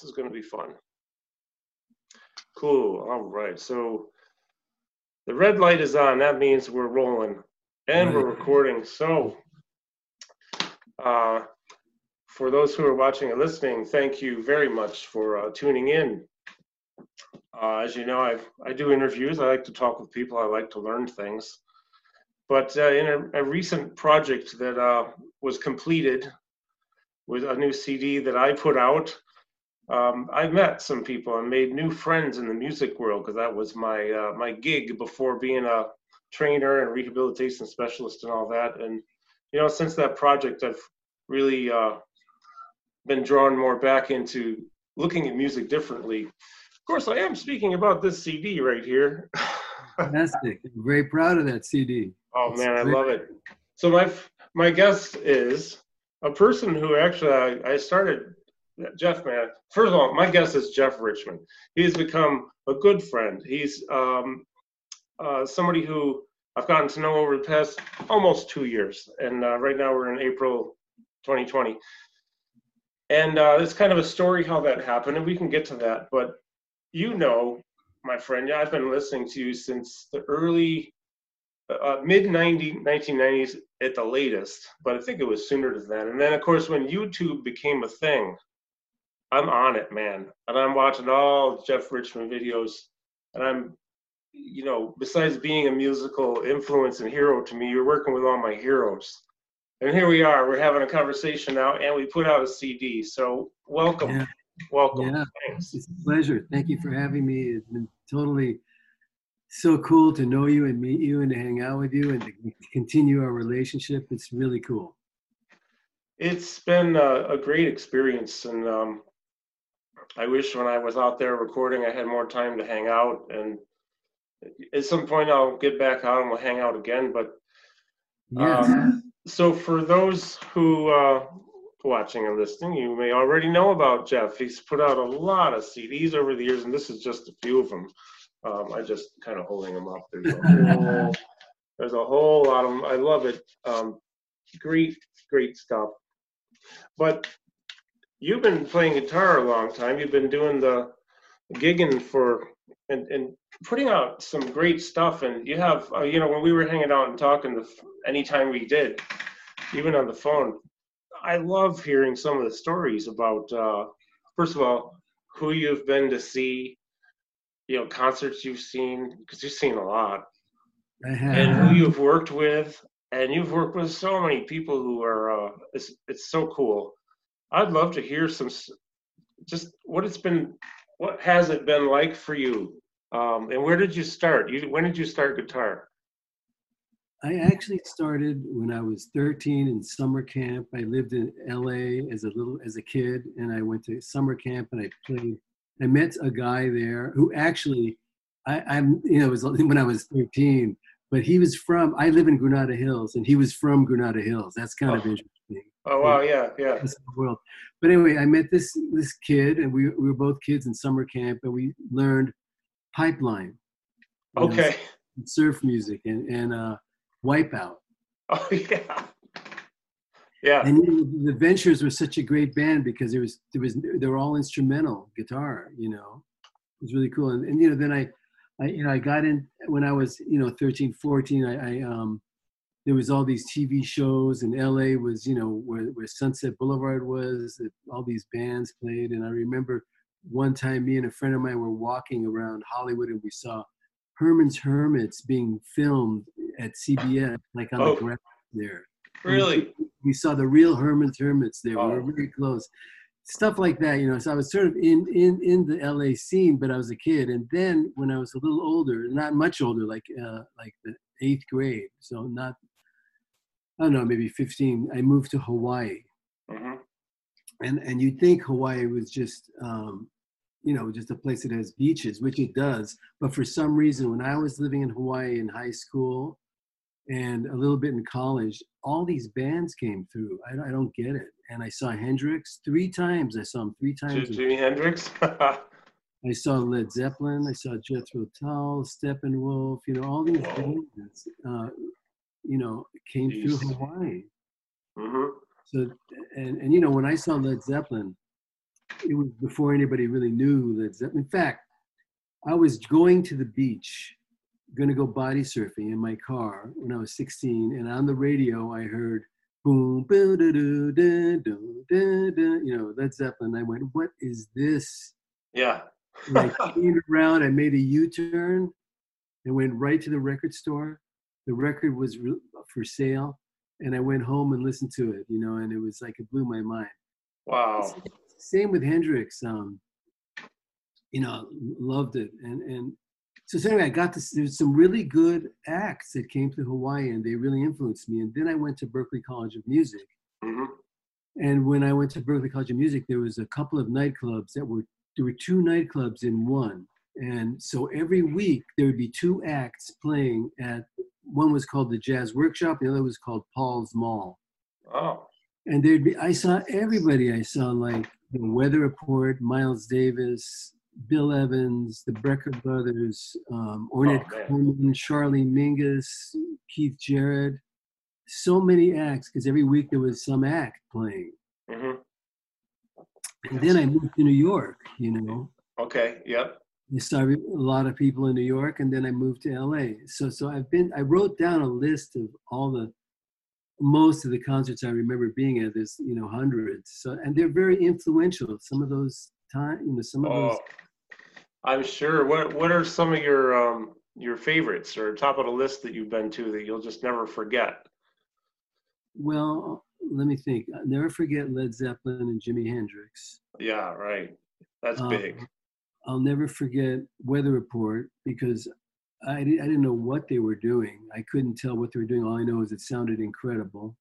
This is going to be fun. Cool. All right. So the red light is on. That means we're rolling and we're recording. So uh, for those who are watching and listening, thank you very much for uh, tuning in. Uh, as you know, I I do interviews. I like to talk with people. I like to learn things. But uh, in a, a, recent project that uh, was completed with a new CD that I put out, um, I met some people and made new friends in the music world because that was my uh, my gig before being a trainer and rehabilitation specialist and all that. And you know, since that project, I've really uh, been drawn more back into looking at music differently. Of course, I am speaking about this CD right here. Fantastic! I'm very proud of that CD. Oh man, I love it. So my my guest is a person who actually I, I started Jeff, man. First of all, my guest is Jeff Richman. He's become a good friend. He's um, uh, somebody who I've gotten to know over the past almost two years, and uh, right now we're in April 2020. And uh, it's kind of a story how that happened, and we can get to that. But you know, my friend, yeah, I've been listening to you since the early uh, mid 1990s at the latest, but I think it was sooner than that. And then, of course, when YouTube became a thing, I'm on it, man. And I'm watching all Jeff Richman videos. And I'm, you know, besides being a musical influence and hero to me, you're working with all my heroes. And here we are. We're having a conversation now, and we put out a CD. So welcome. Yeah. Welcome. Yeah. Thanks. It's a pleasure. Thank you for having me. It's been totally so cool to know you and meet you and to hang out with you and to continue our relationship. It's really cool. It's been a, a great experience, and um, I wish when I was out there recording, I had more time to hang out. And at some point, I'll get back out and we'll hang out again. But yeah. Um, so for those who uh, watching and listening, you may already know about Jeff. He's put out a lot of CDs over the years, and this is just a few of them. Um, I just kind of holding them up. There's a whole, there's a whole lot of them. I love it. Um, great, great stuff. But you've been playing guitar a long time. You've been doing the gigging for and, and putting out some great stuff. And you have, uh, you know, when we were hanging out and talking, the, anytime we did, even on the phone, I love hearing some of the stories about, uh, first of all, who you've been to see, you know, concerts you've seen, because you've seen a lot, and who you've worked with. And you've worked with so many people who are, uh, it's, it's so cool. I'd love to hear some, just what it's been, what has it been like for you? Um, and where did you start? You, when did you start guitar? I actually started when I was 13 in summer camp. I lived in LA as a little as a kid, and I went to summer camp and I played. I met a guy there who actually, I, I'm you know it was when I was 13, but he was from. I live in Granada Hills, and he was from Granada Hills. That's kind oh. of interesting. Oh wow, yeah, yeah. World. But anyway, I met this this kid, and we we were both kids in summer camp, and we learned pipeline. Okay. Know, surf music and and uh, wipeout. Oh yeah. Yeah. And you know, the Ventures were such a great band because it was there was they were all instrumental guitar. You know, it was really cool. And, and you know, then I, I you know I got in when I was you know 13, 14. I, I um there was all these TV shows and LA was, you know, where, where Sunset Boulevard was, all these bands played. And I remember one time me and a friend of mine were walking around Hollywood and we saw Herman's Hermits being filmed at CBS, like on oh, the ground there. Really? We, we saw the real Herman's Hermits there. Oh. We were very close. Stuff like that, you know. So I was sort of in in in the LA scene, but I was a kid. And then when I was a little older, not much older, like uh, like the eighth grade, so not I don't know, maybe 15, I moved to Hawaii. Mm-hmm. And, and you'd think Hawaii was just, um, you know, just a place that has beaches, which it does. But for some reason, when I was living in Hawaii in high school and a little bit in college, all these bands came through. I, I don't get it. And I saw Hendrix three times. I saw him three times. Jimi Hendrix? I saw Led Zeppelin. I saw Jethro Tull, Steppenwolf. You know, all these bands. Uh, you know, came through Hawaii. Mm-hmm. So, and, and, you know, when I saw Led Zeppelin, it was before anybody really knew Led Zeppelin. In fact, I was going to the beach, going to go body surfing in my car when I was 16, and on the radio I heard boom, boom, da, da, da, da, da, you know, Led Zeppelin. I went, what is this? Yeah. I came around, I made a U-turn and went right to the record store. The record was re- for sale, and I went home and listened to it, you know, and it was like it blew my mind. Wow. Same with Hendrix. Um, you know, loved it, and and so, so anyway, I got this. There's some really good acts that came to Hawaii, and they really influenced me. And then I went to Berklee College of Music, hmm and when I went to Berklee College of Music, there was a couple of nightclubs that were there were two nightclubs in one. And so every week there would be two acts playing at one was called the Jazz Workshop, the other was called Paul's Mall. Oh. And there'd be I saw everybody. I saw like the Weather Report, Miles Davis, Bill Evans, the Brecker Brothers, um, Ornette Oh. Coleman, Charlie Mingus, Keith Jarrett. So many acts because every week there was some act playing. hmm And then I moved to New York, you know. Okay. Yep. I saw a lot of people in New York, and then I moved to LA. So, so I've been. I wrote down a list of all the, most of the concerts I remember being at. There's, you know, hundreds. So, and they're very influential. Some of those time, you know, some of those. Oh, I'm sure. What What are some of your um your favorites or top of the list that you've been to that you'll just never forget? Well, let me think. I'll never forget Led Zeppelin and Jimi Hendrix. Yeah. Right. That's Um, big. I'll never forget Weather Report because I, di- I didn't know what they were doing. I couldn't tell what they were doing. All I know is it sounded incredible.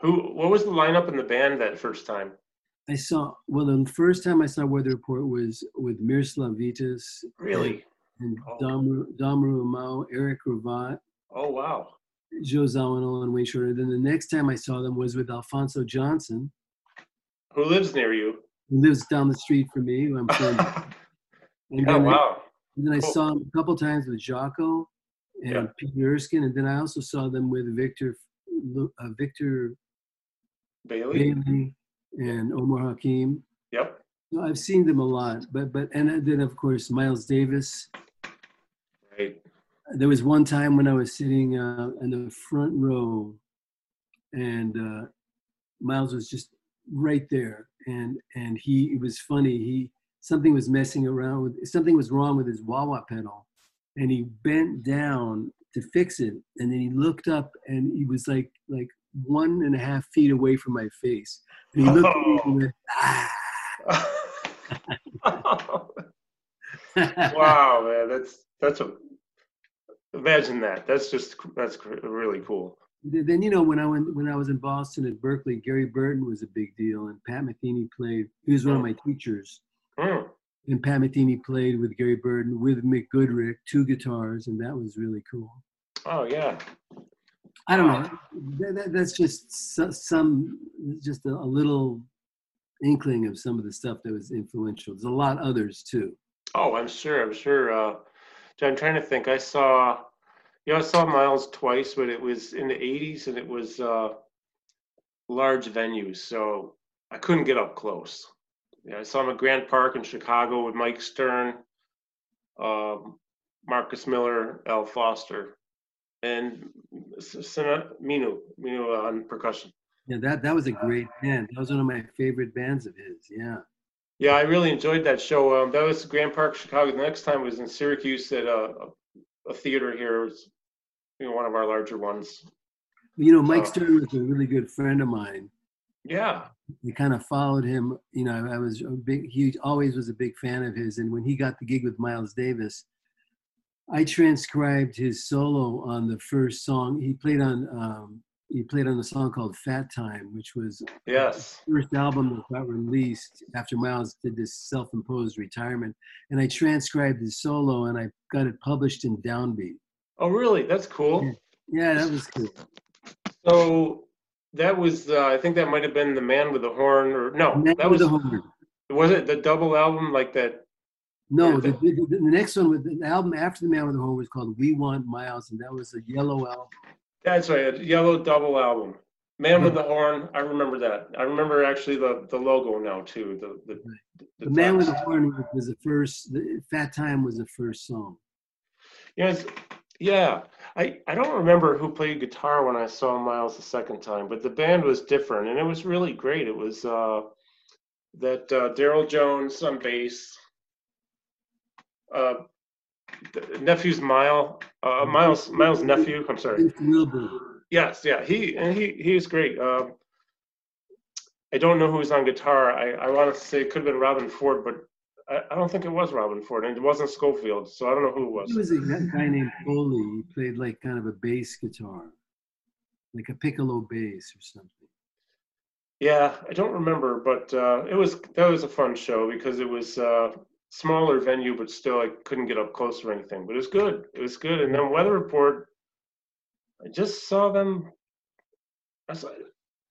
Who? What was the lineup in the band that first time? I saw well the first time I saw Weather Report was with Miroslav Vitous Really? and Oh. Dom Dom Mao, Eric Gravatt, Oh wow. Joe Zawinul, and Wayne Shorter. Then the next time I saw them was with Alphonso Johnson, Who lives near you? who lives down the street from me. I'm friends. with. oh And then, I, wow. and then I Cool. saw them a couple times with Jaco and Yeah. Peter Erskine, and then I also saw them with Victor uh, Victor Bailey. Bailey and Omar Hakim. Yep. So I've seen them a lot, but but and then of course Miles Davis. Right. There was one time when I was sitting uh, in the front row, and uh, Miles was just right there, and and he it was funny. He something was messing around with something was wrong with his wah wah pedal, and he bent down to fix it, and then he looked up, and he was like like one and a half feet away from my face, and he looked at me and went ah. wow, man, that's that's a. Imagine that. That's just that's really cool. Then you know when I went when I was in Boston at Berklee, Gary Burton was a big deal, and Pat Metheny played. He was one of my teachers, Hmm. and Pat Metheny played with Gary Burton with Mick Goodrick, two guitars, and that was really cool. Oh yeah. I don't know. That, that, that's just so- some just a, a little inkling of some of the stuff that was influential. There's a lot others too. Oh, I'm sure. I'm sure. Uh, I'm trying to think. I saw, you know, I saw Miles twice, but it was in the '80s, and it was uh, large venues, so I couldn't get up close. Yeah, I saw him at Grant Park in Chicago with Mike Stern, um, Marcus Miller, Al Foster, and Sina- Mino, Mino on percussion. Yeah, that that was a great band. That was one of my favorite bands of his. Yeah. Yeah, I really enjoyed that show. Um, that was Grant Park, Chicago. The next time was in Syracuse at a, a, theater here. It was, you know, one of our larger ones. You know, Mike Oh. Stern was a really good friend of mine. Yeah. We kind of followed him. You know, I was a big, he always was a big fan of his. And when he got the gig with Miles Davis, I transcribed his solo on the first song. He played on, um, he played on a song called "Fat Time," which was Yes. first album that got released after Miles did this self-imposed retirement. And I transcribed his solo, and I got it published in Downbeat. Oh, really? That's cool. Yeah, that was cool. So that was, uh, I think that might have been the Man with the Horn, or no, Man that was the Horn. was it the double album like that? No, Yeah, the, the, the next one with the album after the Man with the Horn was called "We Want Miles," and that was a yellow album. That's right, a yellow double album. Man with the Horn. I remember that. I remember actually the, the logo now too. The the, the, the Man with the Horn was the first. The Fat Time was the first song. Yes, yeah. I I don't remember who played guitar when I saw Miles the second time, but the band was different and it was really great. It was uh, that uh, Darryl Jones on bass. Uh, nephew's Miles, uh, Miles, Miles' nephew. I'm sorry. Yes, yeah, he and he he was great. Um, I don't know who was on guitar. I, I want to say it could have been Robben Ford, but I, I, don't think it was Robben Ford, and it wasn't Scofield, so I don't know who it was. It was a guy named Foley. He played like kind of a bass guitar, like a piccolo bass or something. Yeah, I don't remember, but uh, it was that was a fun show because it was uh, smaller venue, but still I couldn't get up close or anything. But it was good. It was good. And then Weather Report, I just saw them. I saw,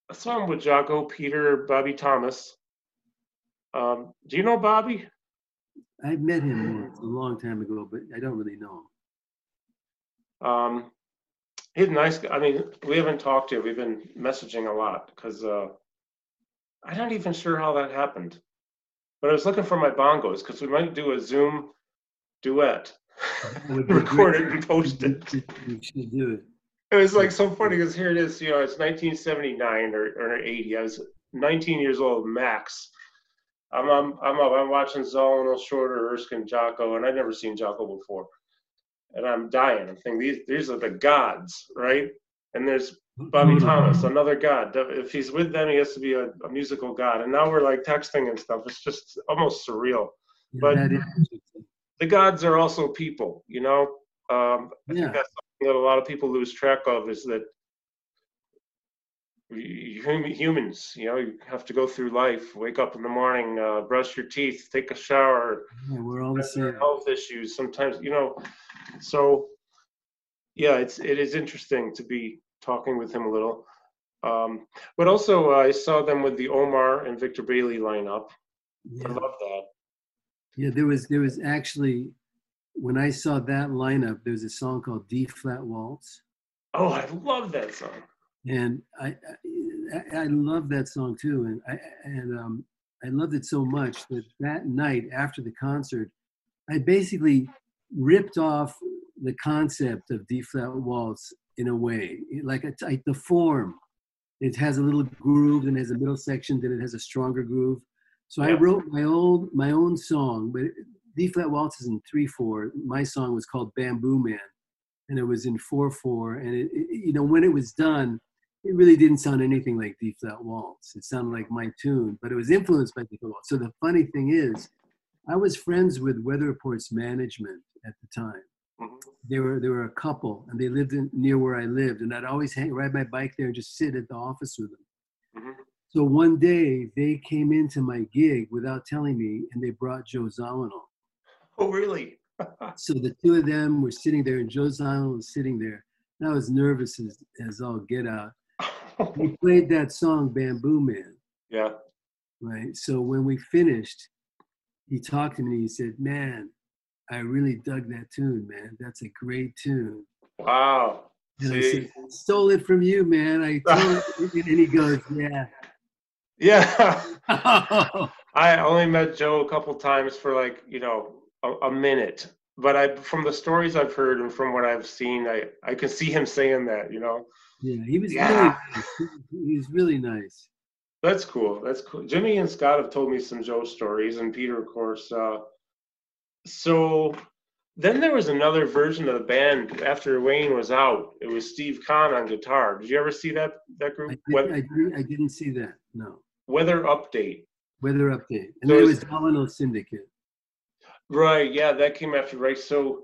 I saw them with Jaco, Peter, Bobby Thomas. Um, do you know Bobby? I met him once a long time ago, but I don't really know him. Um, he's a nice guy. I mean, we haven't talked yet. We've been messaging a lot because uh, I'm not even sure how that happened. But I was looking for my bongos because we might do a Zoom duet, record it and post it. You should do it. It was like so funny because here it is, you know, it's 1979 or, or 80. I was 19 years old max. I'm I'm I'm, up, I'm watching Zawinul, Shorter, Erskine, Jaco, and I'd never seen Jaco before. And I'm dying. I'm thinking these these are the gods, right? And there's Bobby Thomas, another god. If he's with them, he has to be a, a musical god. And now we're like texting and stuff. It's just almost surreal. Yeah, but the gods are also people, you know. Um, I yeah. think that's something that a lot of people lose track of is that humans, you know, you have to go through life, wake up in the morning, uh, brush your teeth, take a shower. Yeah, we're all the same. Health issues sometimes, you know. So, yeah, it's it is interesting to be talking with him a little. Um, but also, uh, I saw them with the Omar and Victor Bailey lineup. Yeah. I love that. Yeah, there was there was actually when I saw that lineup, there was a song called D Flat Waltz. Oh, I love that song. And I I, I love that song too, and I and um, I loved it so much that that night after the concert, I basically ripped off the concept of D flat waltz in a way, like a, like the form. It has a little groove and has a middle section, then it has a stronger groove. So. I wrote my old my own song, but D flat waltz is in three four. My song was called Bamboo Man, and it was in four four. And it, it, you know when it was done, it really didn't sound anything like D flat waltz. It sounded like my tune, but it was influenced by D flat waltz. So the funny thing is, I was friends with Weather Report's management at the time, Mm-hmm. They were they were a couple, and they lived in, near where I lived, and I'd always hang, ride my bike there and just sit at the office with them. Mm-hmm. So one day they came into my gig without telling me, and they brought Joe Zawinul. Oh, really? so the two of them were sitting there, and Joe Zawinul was sitting there. And I was nervous as, as all get out. We played that song, Bamboo Man. Yeah. Right. So when we finished, he talked to me and he said, Man, I really dug that tune, man. That's a great tune. Wow. And I said, stole it from you, man. I and he goes, yeah. Yeah. I only met Joe a couple times for like, you know, a, a, minute. But I from the stories I've heard and from what I've seen, I, I can see him saying that, you know. Yeah, he was yeah. really nice. He was really nice. That's cool. That's cool. Jimmy and Scott have told me some Joe stories, and Peter, of course. Uh, so then there was another version of the band after Wayne was out. It was Steve Kahn on guitar. Did you ever see that that group? I, did, Weather, I, did, didn't see that. No. Weather Update. Weather Update, and so there was Domino Syndicate. Right. Yeah, that came after. Right. So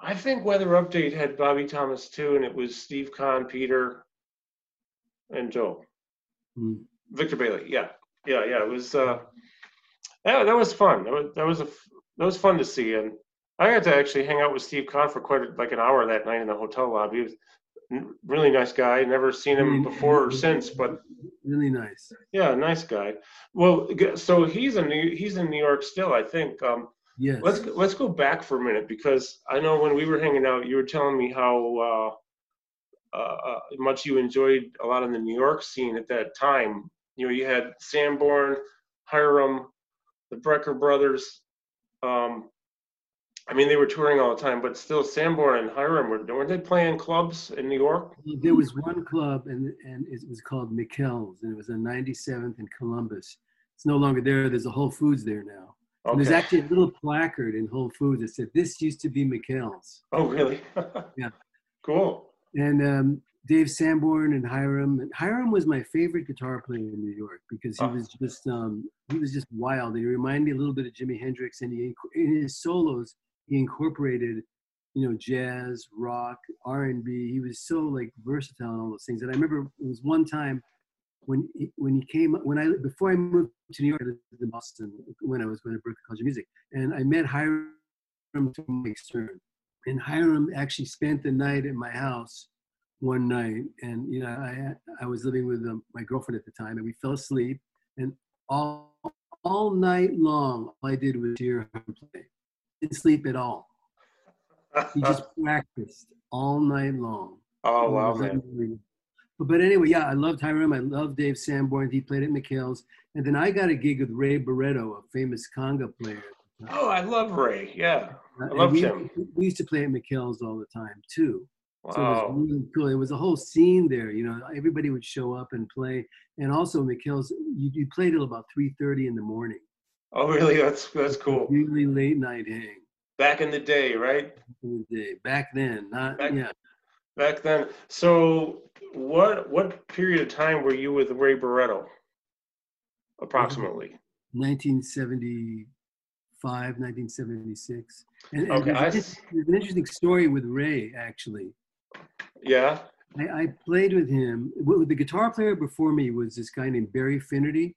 I think Weather Update had Bobby Thomas too, and it was Steve Kahn, Peter, and Joe. Hmm. Victor Bailey. Yeah. Yeah. Yeah. It was. uh yeah, that was fun. That was, that was a that was fun to see. And I got to actually hang out with Steve Kahn for quite a, like an hour that night in the hotel lobby. He was really nice guy. Never seen him before or since, but really nice. Yeah, nice guy. Well, so he's in New, he's in New York still, I think. Um, yes. Let's let's go back for a minute because I know when we were hanging out, you were telling me how uh, uh, much you enjoyed a lot in the New York scene at that time. You know, you had Sanborn, Hiram, the Brecker brothers. Um, I mean, they were touring all the time, but still, Sanborn and Hiram were weren't they playing clubs in New York? There was one club, and and it was called Mikell's, and it was on 97th and Columbus. It's no longer there. There's a Whole Foods there now. Okay. And there's actually a little placard in Whole Foods that said, "This used to be Mikell's." Oh, really? yeah. Cool. And um, Dave Sanborn and Hiram. And Hiram was my favorite guitar player in New York because he oh. was just um, he was just wild. He reminded me a little bit of Jimi Hendrix, and he in his solos he incorporated you know jazz rock r&b he was so like versatile and all those things and i remember it was one time when he, when he came when i before i moved to new york I lived in boston when i was going to berklee college of music and i met hiram from Mike Stern. and hiram actually spent the night at my house one night and you know i i was living with um, my girlfriend at the time and we fell asleep and all all night long all i did was hear him play didn't sleep at all. He just practiced all night long. Oh wow, man. But, anyway, yeah, I loved Hiram. I loved Dave Sanborn. He played at Mikell's. And then I got a gig with Ray Barretto, a famous conga player. Oh, I love Ray. Yeah, uh, I love we, him. We used to play at Mikell's all the time too. Wow. So it was really cool. It was a whole scene there. You know, everybody would show up and play. And also Mikell's, you, you played till about 3.30 in the morning. Oh, really? That's that's cool. Really late night hang. Back in the day, right? Back in the day. Back then, not back, yeah. Back then. So, what what period of time were you with Ray Barretto? Approximately. 1975, 1976. And, okay. And there's, there's an interesting story with Ray, actually. Yeah. I, I, played with him. The guitar player before me was this guy named Barry Finnerty.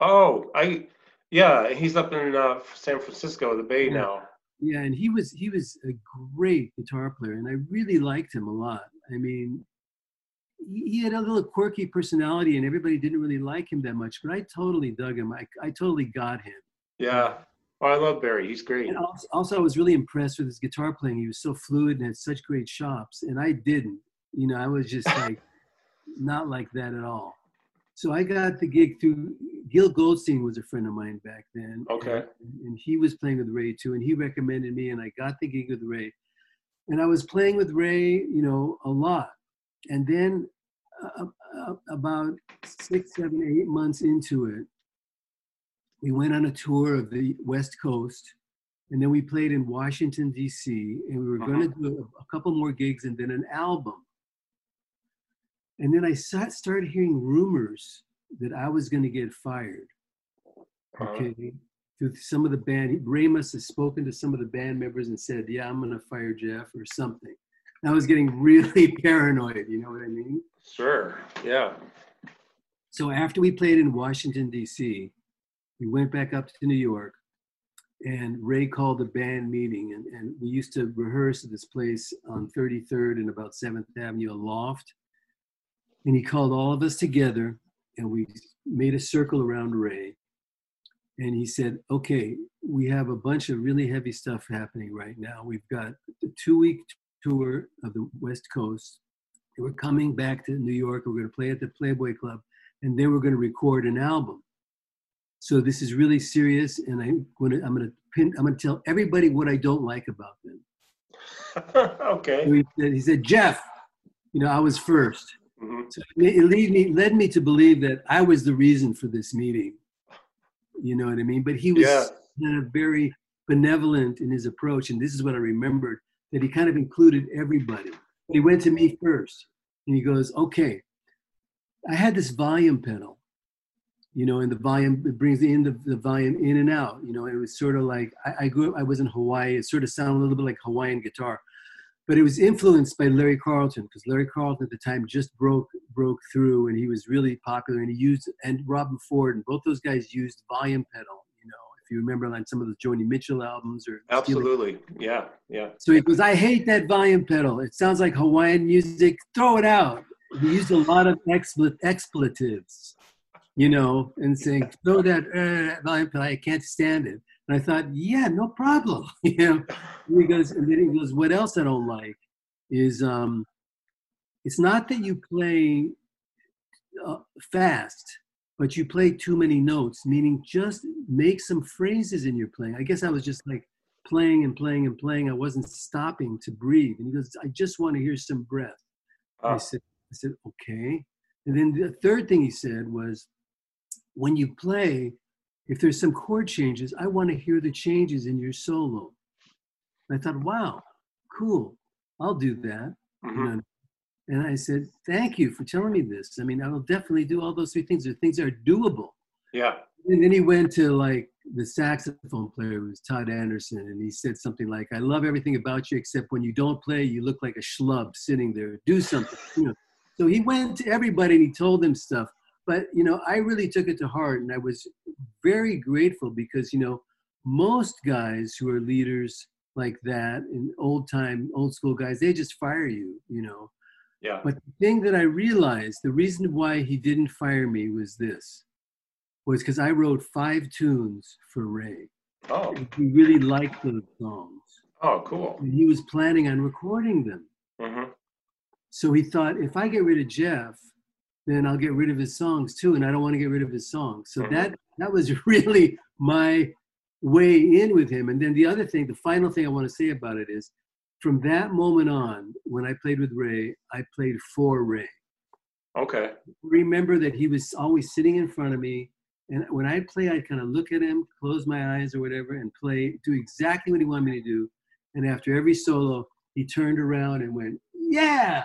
Oh, I yeah, he's up in uh, San Francisco, the Bay yeah. now. Yeah, and he was he was a great guitar player, and I really liked him a lot. I mean, he had a little quirky personality, and everybody didn't really like him that much. But I totally dug him. I I totally got him. Yeah. Oh, I love Barry. He's great. And also, also, I was really impressed with his guitar playing. He was so fluid and had such great chops, and I didn't. You know, I was just like not like that at all. So I got the gig through Gil Goldstein was a friend of mine back then. Okay. And, and, he was playing with Ray too, and he recommended me, and I got the gig with Ray. And I was playing with Ray, you know, a lot. And then uh, uh, about six, seven, eight months into it, we went on a tour of the West Coast, and then we played in Washington D.C. And we were uh-huh. going to do a, a couple more gigs and then an album. And then I started hearing rumors that I was going to get fired. Uh-huh. Okay. Uh-huh. To some of the band, Ray must have spoken to some of the band members and said, Yeah, I'm going to fire Jeff or something. I was getting really paranoid, you know what I mean? Sure, yeah. So after we played in Washington, D.C., we went back up to New York and Ray called a band meeting, and, and we used to rehearse at this place on 33rd and about 7th Avenue, a loft. And he called all of us together and we made a circle around Ray. And he said, okay, we have a bunch of really heavy stuff happening right now. We've got a two week tour of the West Coast. We're coming back to New York. We're going to play at the Playboy Club. And then we're going to record an album. So this is really serious. And I'm going to, I'm going to pin, I'm going to tell everybody what I don't like about them. okay. So he, said, he said, Jeff, you know, I was first. Mm-hmm. So it led me, led me to believe that I was the reason for this meeting. You know what I mean? But he was yeah. kind of very benevolent in his approach. And this is what I remembered that he kind of included everybody. He went to me first and he goes, Okay, I had this volume pedal, you know, and the volume, it brings the the volume in and out, you know, it was sort of like, I, I grew up, I was in Hawaii. It sort of sounded a little bit like Hawaiian guitar but it was influenced by Larry Carlton because Larry Carlton at the time just broke broke through and he was really popular and he used and Robben Ford and both those guys used volume pedal. You know, if you remember on some of the Joni Mitchell albums or absolutely, yeah, yeah. So he goes, I hate that volume pedal. It sounds like Hawaiian music. Throw it out. He used a lot of expl- expletives, you know, and saying throw that uh, volume pedal. I can't stand it. And I thought, yeah, no problem. you know, and he goes, and then he goes, what else I don't like is um, it's not that you play uh, fast, but you play too many notes, meaning just make some phrases in your playing. I guess I was just like playing and playing and playing. I wasn't stopping to breathe. And he goes, I just want to hear some breath. I said, I said, okay. And then the third thing he said was, when you play, if there's some chord changes, I want to hear the changes in your solo. And I thought, wow, cool. I'll do that. Mhm. You and I said, thank you for telling me this. I mean, I will definitely do all those three things. They're things that are doable. Yeah. And then he went to like the saxophone player, was Todd Anderson, and he said something like, I love everything about you except when you don't play, you look like a schlub sitting there. Do something. You know. So he went to everybody and he told them stuff. But you know, I really took it to heart and I was very grateful because you know, most guys who are leaders like that in old time, old school guys, they just fire you, you know. Yeah. But the thing that I realized, the reason why he didn't fire me was this, was because I wrote five tunes for Ray. Oh. He really liked those songs. Oh, cool. And he was planning on recording them. hmm So he thought, if I get rid of Jeff, then I'll get rid of his songs too, and I don't want to get rid of his songs. So Mhm. that that was really my way in with him. And then the other thing, the final thing I want to say about it is, from that moment on, when I played with Ray, I played for Ray. Okay. remember that he was always sitting in front of me. And when I'd play, I'd kind of look at him, close my eyes or whatever, and play, do exactly what he wanted me to do. And after every solo, he turned around and went, Yeah.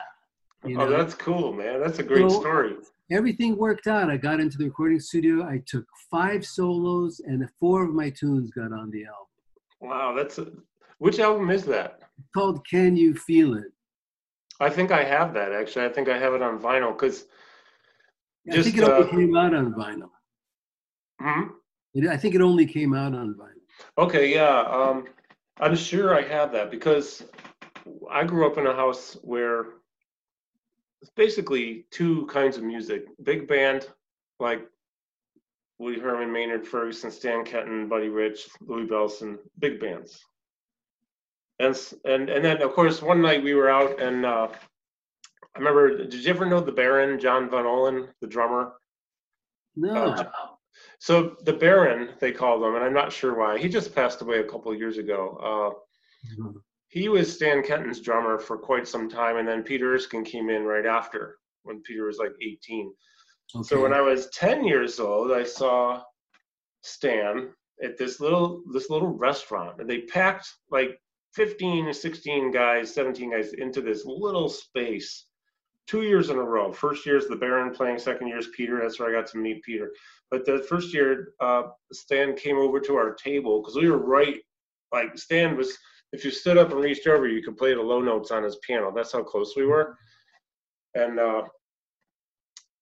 You oh, know, that's cool, man. That's a great So- story. everything worked out. I got into the recording studio. I took five solos, and four of my tunes got on the album. Wow, that's a, which album is that? It's called Can You Feel It? I think I have that actually. I think I have it on vinyl because. I think it only uh, came out on vinyl. hmm It, I think it only came out on vinyl. Okay, yeah. Um, I'm sure I have that because I grew up in a house where it's basically two kinds of music: big band, like Woody Herman, Maynard Ferguson, Stan Kenton, Buddy Rich, Louis Bellson, big bands. And and and then of course one night we were out and uh, I remember. Did you ever know the Baron, John Von Ohlen, the drummer? No. Uh, So the Baron, they called him, and I'm not sure why. He just passed away a couple of years ago. Uh, he was Stan Kenton's drummer for quite some time, and then Peter Erskine came in right after when Peter was like 18. okay. So when I was 10 years old, I saw Stan at this little this little restaurant, and they packed like 15 or 16 guys, 17 guys into this little space. Two years in a row. First year's the Baron playing. Second year's Peter. That's where I got to meet Peter. But the first year, uh, Stan came over to our table because we were right. Like Stan was, if you stood up and reached over, you could play the low notes on his piano. That's how close we were. And uh,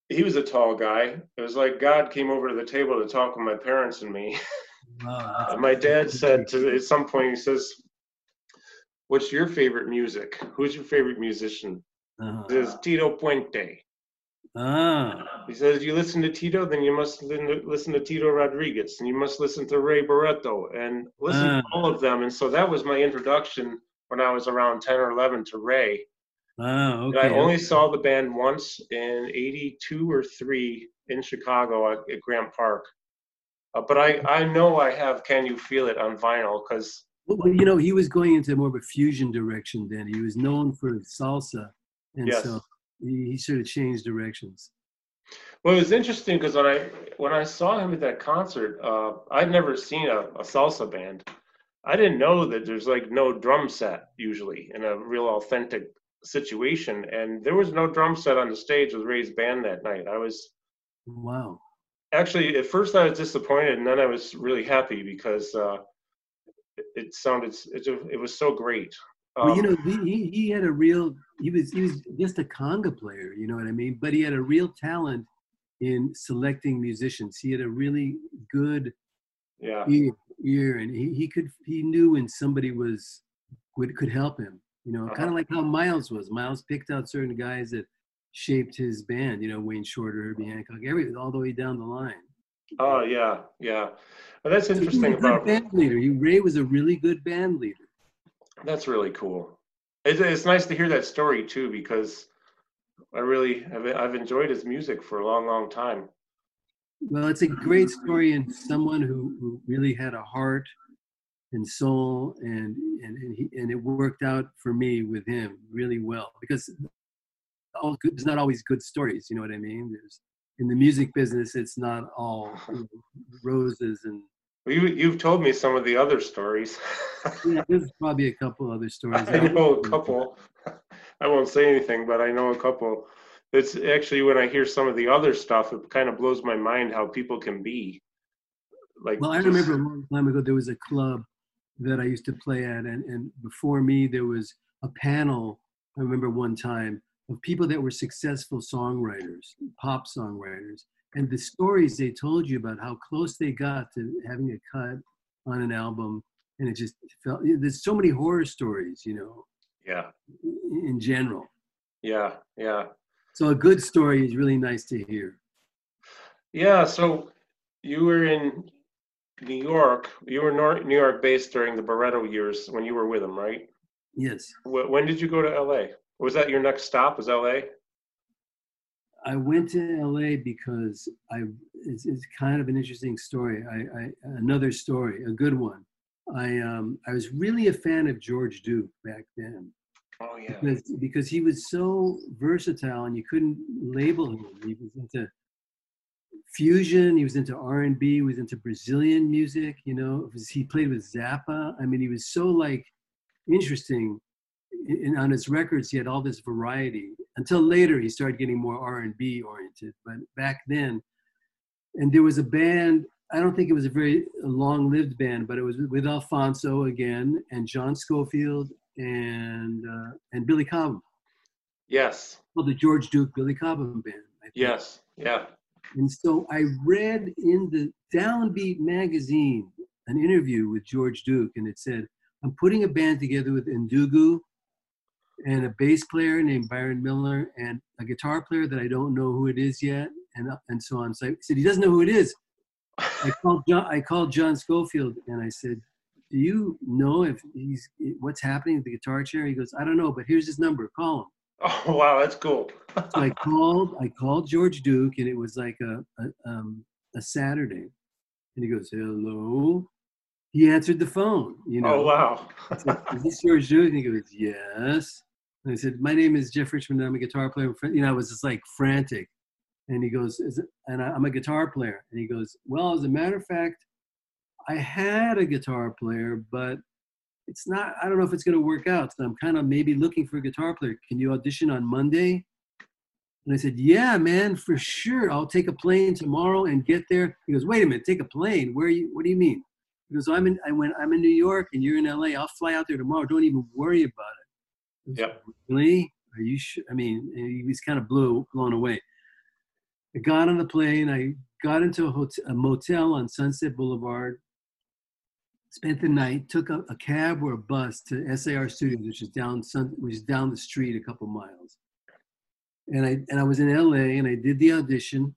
he was a tall guy. It was like God came over to the table to talk with my parents and me. Wow, And my dad said to at some point, he says, "What's your favorite music? Who's your favorite musician?" uh-huh. Says Tito Puente. Ah, He says, "You listen to Tito, then you must listen to, Tito Rodriguez, and you must listen to Ray Barretto, and listen to Ah. all of them." And so that was my introduction when I was around ten or eleven to Ray. ah, And okay. I only saw the band once in '82 or three in Chicago at, at Grant Park. Uh, but I, I know I have "Can You Feel It" on vinyl because Well, well, you know, he was going into more of a fusion direction then. He was known for salsa, and Yes. so he, he sort of changed directions. well, it was interesting because when I when I saw him at that concert, uh, I'd never seen a, a salsa band. I didn't know that there's like no drum set usually in a real authentic situation, and there was no drum set on the stage with Ray's band that night. I was Wow. actually at first I was disappointed, and then I was really happy because uh, it, it sounded it, it was so great. Well, you Um, know, he, he had a real. He was he was just a conga player. You know what I mean? But he had a real talent in selecting musicians. He had a really good yeah, ear, ear and he, he could he knew when somebody was would could help him. You know, kind Uh-huh. of like how Miles was. Miles picked out certain guys that shaped his band. You know, Wayne Shorter, Herbie Hancock, every all the way down the line. oh yeah, yeah. But that's So interesting good about band leader. He, Ray was a really good band leader. That's really cool. It's, it's nice to hear that story too, because I really have, I've enjoyed his music for a long, long time. Well, it's a great story and someone who, who really had a heart and soul and and and, he, and it worked out for me with him really well because all good, there's not always good stories. You know what I mean? There's in the music business, it's not all you know, roses and. You you've told me some of the other stories. yeah, there's probably a couple other stories. I know a couple. I won't say anything, but I know a couple. It's actually when I hear some of the other stuff, it kind of blows my mind how people can be. Like, well, I just, remember a long time ago there was a club that I used to play at, and and before me there was a panel. I remember one time of people that were successful songwriters, pop songwriters, and the stories they told you about how close they got to having a cut on an album, and it just felt there's so many horror stories, you know. Yeah. In general. Yeah, yeah. So a good story is really nice to hear. Yeah. So you were in New York. You were New York based during the Barretto years when you were with him, right? Yes. When did you go to LA? Was that your next stop? Was LA? I went to LA because I it's, it's kind of an interesting story. I, I, another story, a good one. I um I was really a fan of George Duke back then. Oh yeah. Because because he was so versatile and you couldn't label him. He was into fusion. He was into R and B. He was into Brazilian music. You know, he played with Zappa. I mean, he was so like interesting in, on his records he had all this variety until later he started getting more r&b oriented but back then and there was a band i don't think it was a very long-lived band but it was with alphonso again and john scofield and uh, and billy cobham. Yes. Well the george duke billy cobham band yes yeah. And so i read in the downbeat magazine an interview with george duke and it said i'm putting a band together with Ndugu and a bass player named Byron Miller and a guitar player that I don't know who it is yet, and and so on. So I said he doesn't know who it is. I called John. I called John Scofield and I said, "Do you know if he's what's happening with the guitar chair?" He goes, "I don't know, but here's his number. Call him." Oh wow, that's cool. so I called. I called George Duke, and it was like a a, um, a Saturday, and he goes, "Hello." He answered the phone. You know. Oh wow. Is this George Duke? And he goes, "Yes." And I said, "My name is Jeff Richman. I'm a guitar player." You know, I was just like frantic. And he goes, "And I'm a guitar player." And he goes, "Well, as a matter of fact, I had a guitar player, but it's not. I don't know if it's going to work out. So I'm kind of maybe looking for a guitar player. Can you audition on Monday?" And I said, "Yeah, man, for sure. I'll take a plane tomorrow and get there." He goes, "Wait a minute, take a plane? Where are you? What do you mean?" He goes, "I'm in. I went. I'm in New York, and you're in LA. I'll fly out there tomorrow. Don't even worry about it." Yep. Really? Are you sure? I mean, eh, he was kind of blew, blown away. I got on the plane. I got into a, hotel, a motel on Sunset Boulevard. Spent the night. Took a, a, cab or a bus to SAR Studios, which is down Sun, which is down the street a couple miles. And I and I was in LA, and I did the audition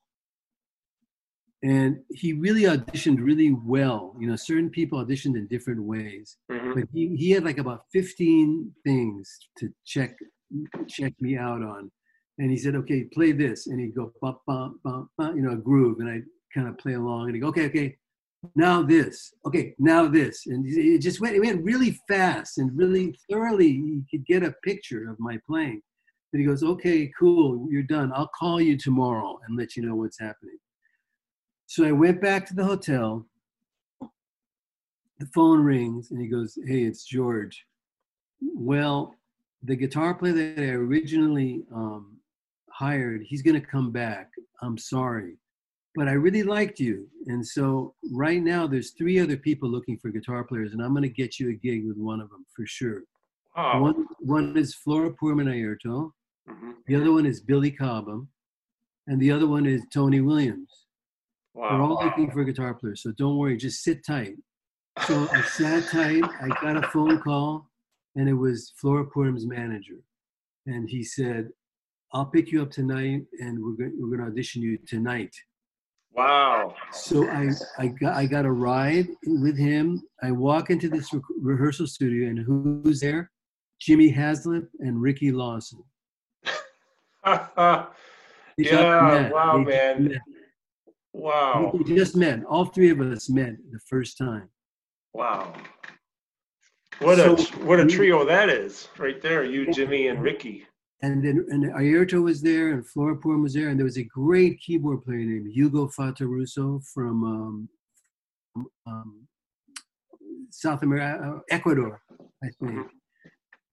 and he really auditioned really well. You know certain people auditioned in different ways. Mm-hmm. but he, he had like about 15 things to check check me out on. And he said okay play this. And he'd go bump bump bump, bump you know a groove. And i kind of play along and he'd go okay okay now this. Okay now this. And it just went it went really fast and really thoroughly. He could get a picture of my playing. And he goes okay cool. You're done. I'll call you tomorrow and let you know what's happening so I went back to the hotel. The phone rings and he goes, Hey, it's George. Well, the guitar player that I originally um, hired, he's going to come back. I'm sorry. But I really liked you. And so right now, there's three other people looking for guitar players, and I'm going to get you a gig with one of them for sure. Oh. One, one is Flora Purim mm-hmm. The other one is Billy Cobham. And the other one is Tony Williams. Wow. We're all looking for a guitar player, so don't worry, just sit tight. So I sat tight. I got a phone call, and it was Flora Purim's manager, and he said, "I'll pick you up tonight, and we're going we're going to audition you tonight." Wow. So I I got I got a ride with him. I walk into this re- rehearsal studio, and who's there? Jimmy Haslip and Ricky Lawson. yeah, wow, man. Wow. We just met. All three of us met the first time. Wow. What so, a what a trio that is right there. You, Jimmy, and Ricky. And then and Airto was there, and Flora Purim was there, and there was a great keyboard player named Hugo Fattoruso from um, um, South America, uh, Ecuador, I think. Mm-hmm.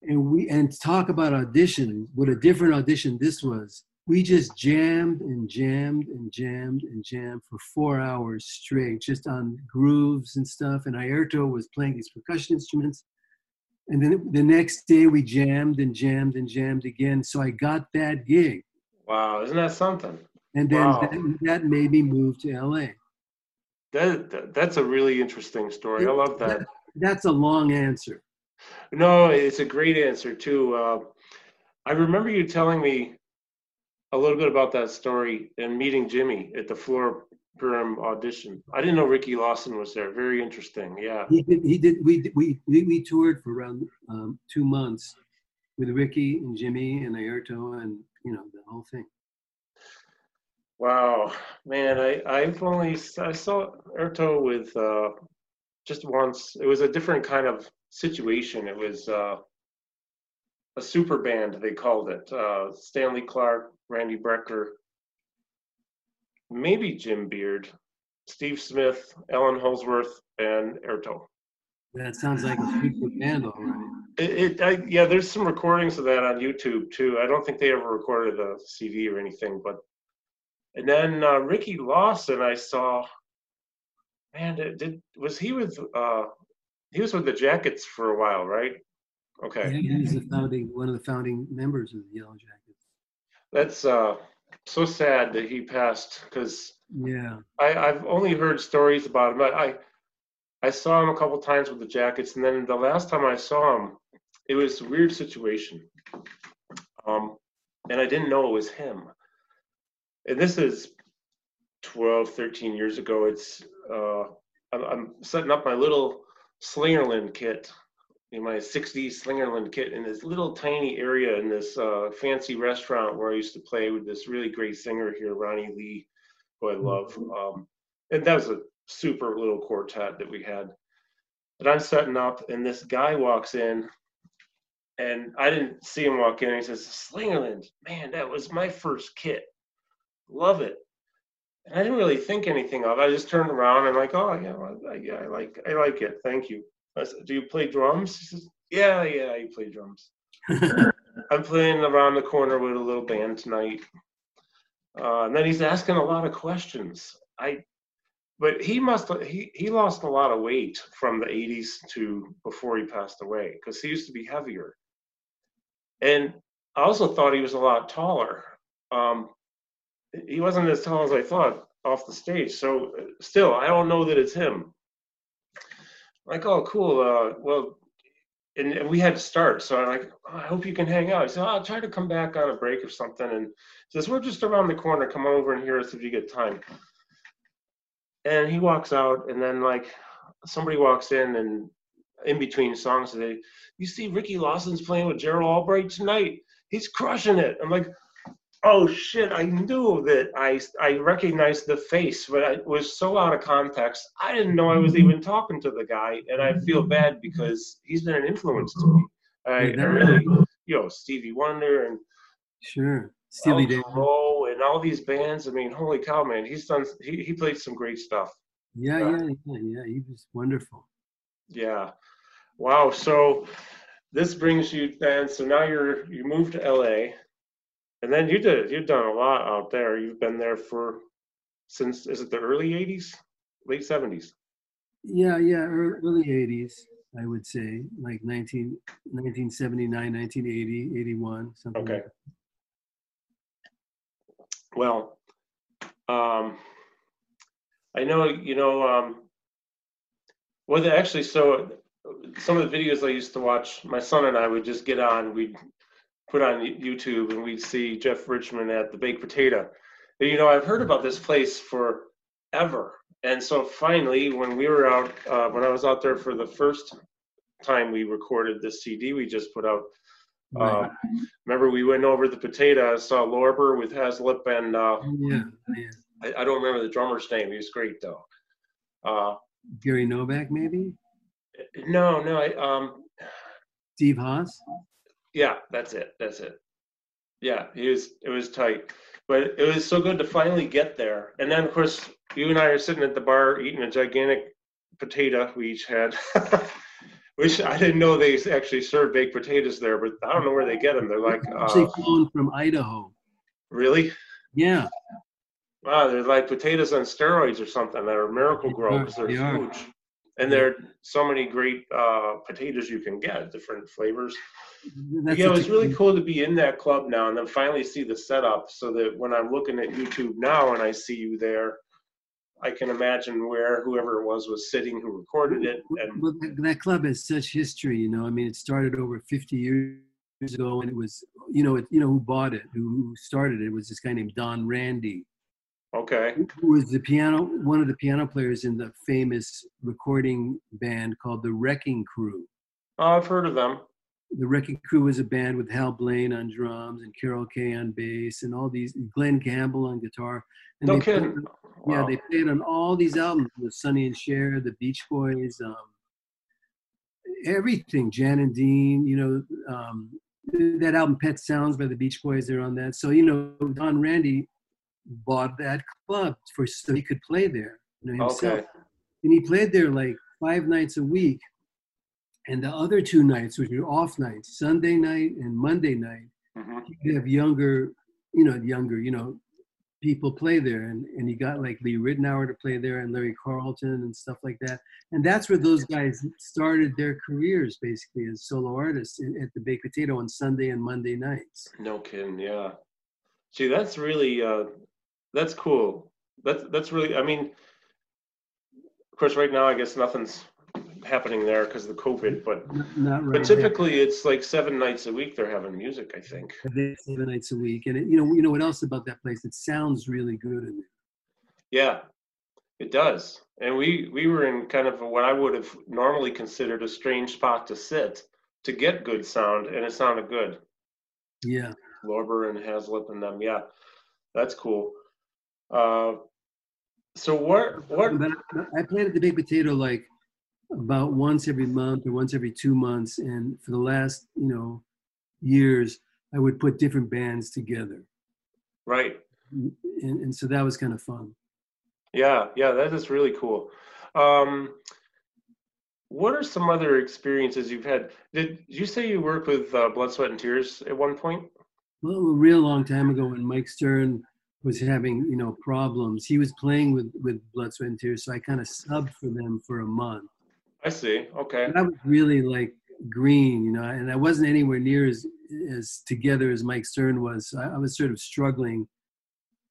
And we and talk about audition. What a different audition this was we just jammed and jammed and jammed and jammed for four hours straight, just on grooves and stuff. And Airto was playing these percussion instruments. And then the next day we jammed and jammed and jammed again. So I got that gig. Wow, isn't that something? And then wow. that, that, made me move to LA. That, that, that's a really interesting story. It, I love that. that. That's a long answer. No, it's a great answer too. Uh, I remember you telling me a little bit about that story and meeting Jimmy at the Flora Purim audition. I didn't know Ricky Lawson was there. Very interesting. Yeah. He did. He did. We we we, we toured for around um, two months with Ricky and Jimmy and Airto and you know the whole thing. Wow, man! I I've only I saw Airto with uh, just once. It was a different kind of situation. It was uh, a super band they called it. Uh, Stanley Clarke, Randy Brecker, maybe Jim Beard, Steve Smith, Allan Holdsworth, and Airto. That sounds like a super band, all right. It, it I, yeah, there's some recordings of that on YouTube too. I don't think they ever recorded a CD or anything, but and then uh, Ricky Lawson, I saw. Man, did was he with? uh He was with the Jackets for a while, right? Okay. Yeah, he's the founding one of the founding members of the Yellow Jackets. That's uh, so sad that he passed because yeah, I, I've only heard stories about him. I I saw him a couple times with the Jackets, and then the last time I saw him, it was a weird situation. Um, and I didn't know it was him. And this is 12, 13 years ago. It's uh, I'm, I'm setting up my little Slingerland kit in my 60s Slingerland kit in this little tiny area in this uh, fancy restaurant where I used to play with this really great singer here, Ronnie Lee, who I love. Mm-hmm. Um, and that was a super little quartet that we had. But I'm setting up, and this guy walks in, and I didn't see him walk in. And he says, "Slingerland, man, that was my first kit. Love it." And I didn't really think anything of it. I just turned around and I'm like, "Oh yeah, I, yeah, I like, I like it. Thank you." I said, "Do you play drums?" He says, "Yeah, yeah, I play drums." I'm playing around the corner with a little band tonight. Uh, and then he's asking a lot of questions. I, but he must he he lost a lot of weight from the 80s to before he passed away because he used to be heavier. And I also thought he was a lot taller. Um, he wasn't as tall as I thought off the stage. So still, I don't know that it's him like, oh, cool. Uh, well, and, and, we had to start. So I'm like, oh, I hope you can hang out. He said, oh, I'll try to come back on a break or something. And says, we're just around the corner. Come over and hear us if you get time. And he walks out, and then like somebody walks in, and in between songs, they, you see Ricky Lawson's playing with Gerald Albright tonight. He's crushing it. I'm like, oh shit, I knew that I I recognized the face, but it was so out of context. I didn't know I was mm-hmm. even talking to the guy, and I feel bad because he's been an influence to me. I, I really, you know, Stevie Wonder and sure, Steely Dan, and all these bands. I mean, holy cow, man, he's done. He he played some great stuff. Yeah, yeah, yeah, yeah. He was wonderful. Yeah, wow. So this brings you then. So now you're you moved to LA and then you did you've done a lot out there. You've been there for since is it the early '80s, late '70s? Yeah, yeah, early '80s. I would say like 19, 1979, 1980, 81, something. Okay. Like well, um, I know you know. Um, well, actually, so some of the videos I used to watch, my son and I would just get on. We'd put on YouTube and we'd see Jeff Richman at the Baked Potato. You know, I've heard about this place forever. And so finally, when we were out, uh, when I was out there for the first time we recorded this CD we just put out, Right. Um, remember we went over the potato, I saw Lorber with Haslip and uh, yeah, yeah. I, I don't remember the drummer's name. He was great though. Uh, Gary Novak, maybe no, no, I, um, Steve Haas. Yeah, that's it. That's it. Yeah, he was. It was tight, but it was so good to finally get there. And then, of course, you and I are sitting at the bar eating a gigantic potato we each had, which I didn't know they actually serve baked potatoes there. But I don't know where they get them. They're like, Actually uh, flown from Idaho. really? Yeah, Wow, they're like potatoes on steroids or something. They're miracle grow because they're huge. And there are so many great uh, potatoes you can get, different flavors. That's yeah, it was really cool to be in that club now and then finally see the setup so that when I'm looking at YouTube now and I see you there, I can imagine where whoever it was was sitting who recorded it. And Well, that, that club has such history, you know. I mean, it started over 50 years ago, and it was, you know, it, you know who bought it, who, who started it. was this guy named Don Randi, okay, who was the piano, one of the piano players in the famous recording band called the Wrecking Crew. oh, I've heard of them. The Wrecking Crew was a band with Hal Blaine on drums and Carol Kaye on bass, and all these Glen Campbell on guitar. And No they played- kidding. Yeah, they played on all these albums with Sonny and Cher, the Beach Boys, um, everything, Jan and Dean, you know, um, that album Pet Sounds by the Beach Boys, they're on that. So, you know, Don Randi bought that club for so he could play there, you know, himself. Okay. And he played there like five nights a week. And the other two nights, which were off nights, Sunday night and Monday night, hmm you have younger, you know, younger, you know, people play there. And, and you got like Lee Ritenour to play there and Larry Carlton and stuff like that. And that's where those guys started their careers basically as solo artists in, at the Baked Potato on Sunday and Monday nights. No kidding. Yeah. See, that's really uh, that's cool. That's that's really. I mean, of course, right now I guess nothing's happening there because of the COVID, but Not, right but typically it's like seven nights a week they're having music. I think. Seven nights a week. And it, you know, you know what else about that place? It sounds really good in there. Yeah, it does. And we we were in kind of what I would have normally considered a strange spot to sit to get good sound, and it sounded good. Yeah. Lorber and Haslip and them. Yeah, that's cool. Uh, so what what I played the Big Potato like about once every month or once every two months, and for the last you know years, I would put different bands together, right? and, and so that was kind of fun. Yeah, yeah, that is really cool. Um, what are some other experiences you've had? Did you say you worked with uh, Blood, Sweat, and Tears at one point? Well, a real long time ago, when Mike Stern was having you know problems, he was playing with with Blood, Sweat, and Tears, so I kind of subbed for them for a month. I see. Okay. And I was really like green, you know, and I wasn't anywhere near as as together as Mike Stern was. I, I was sort of struggling.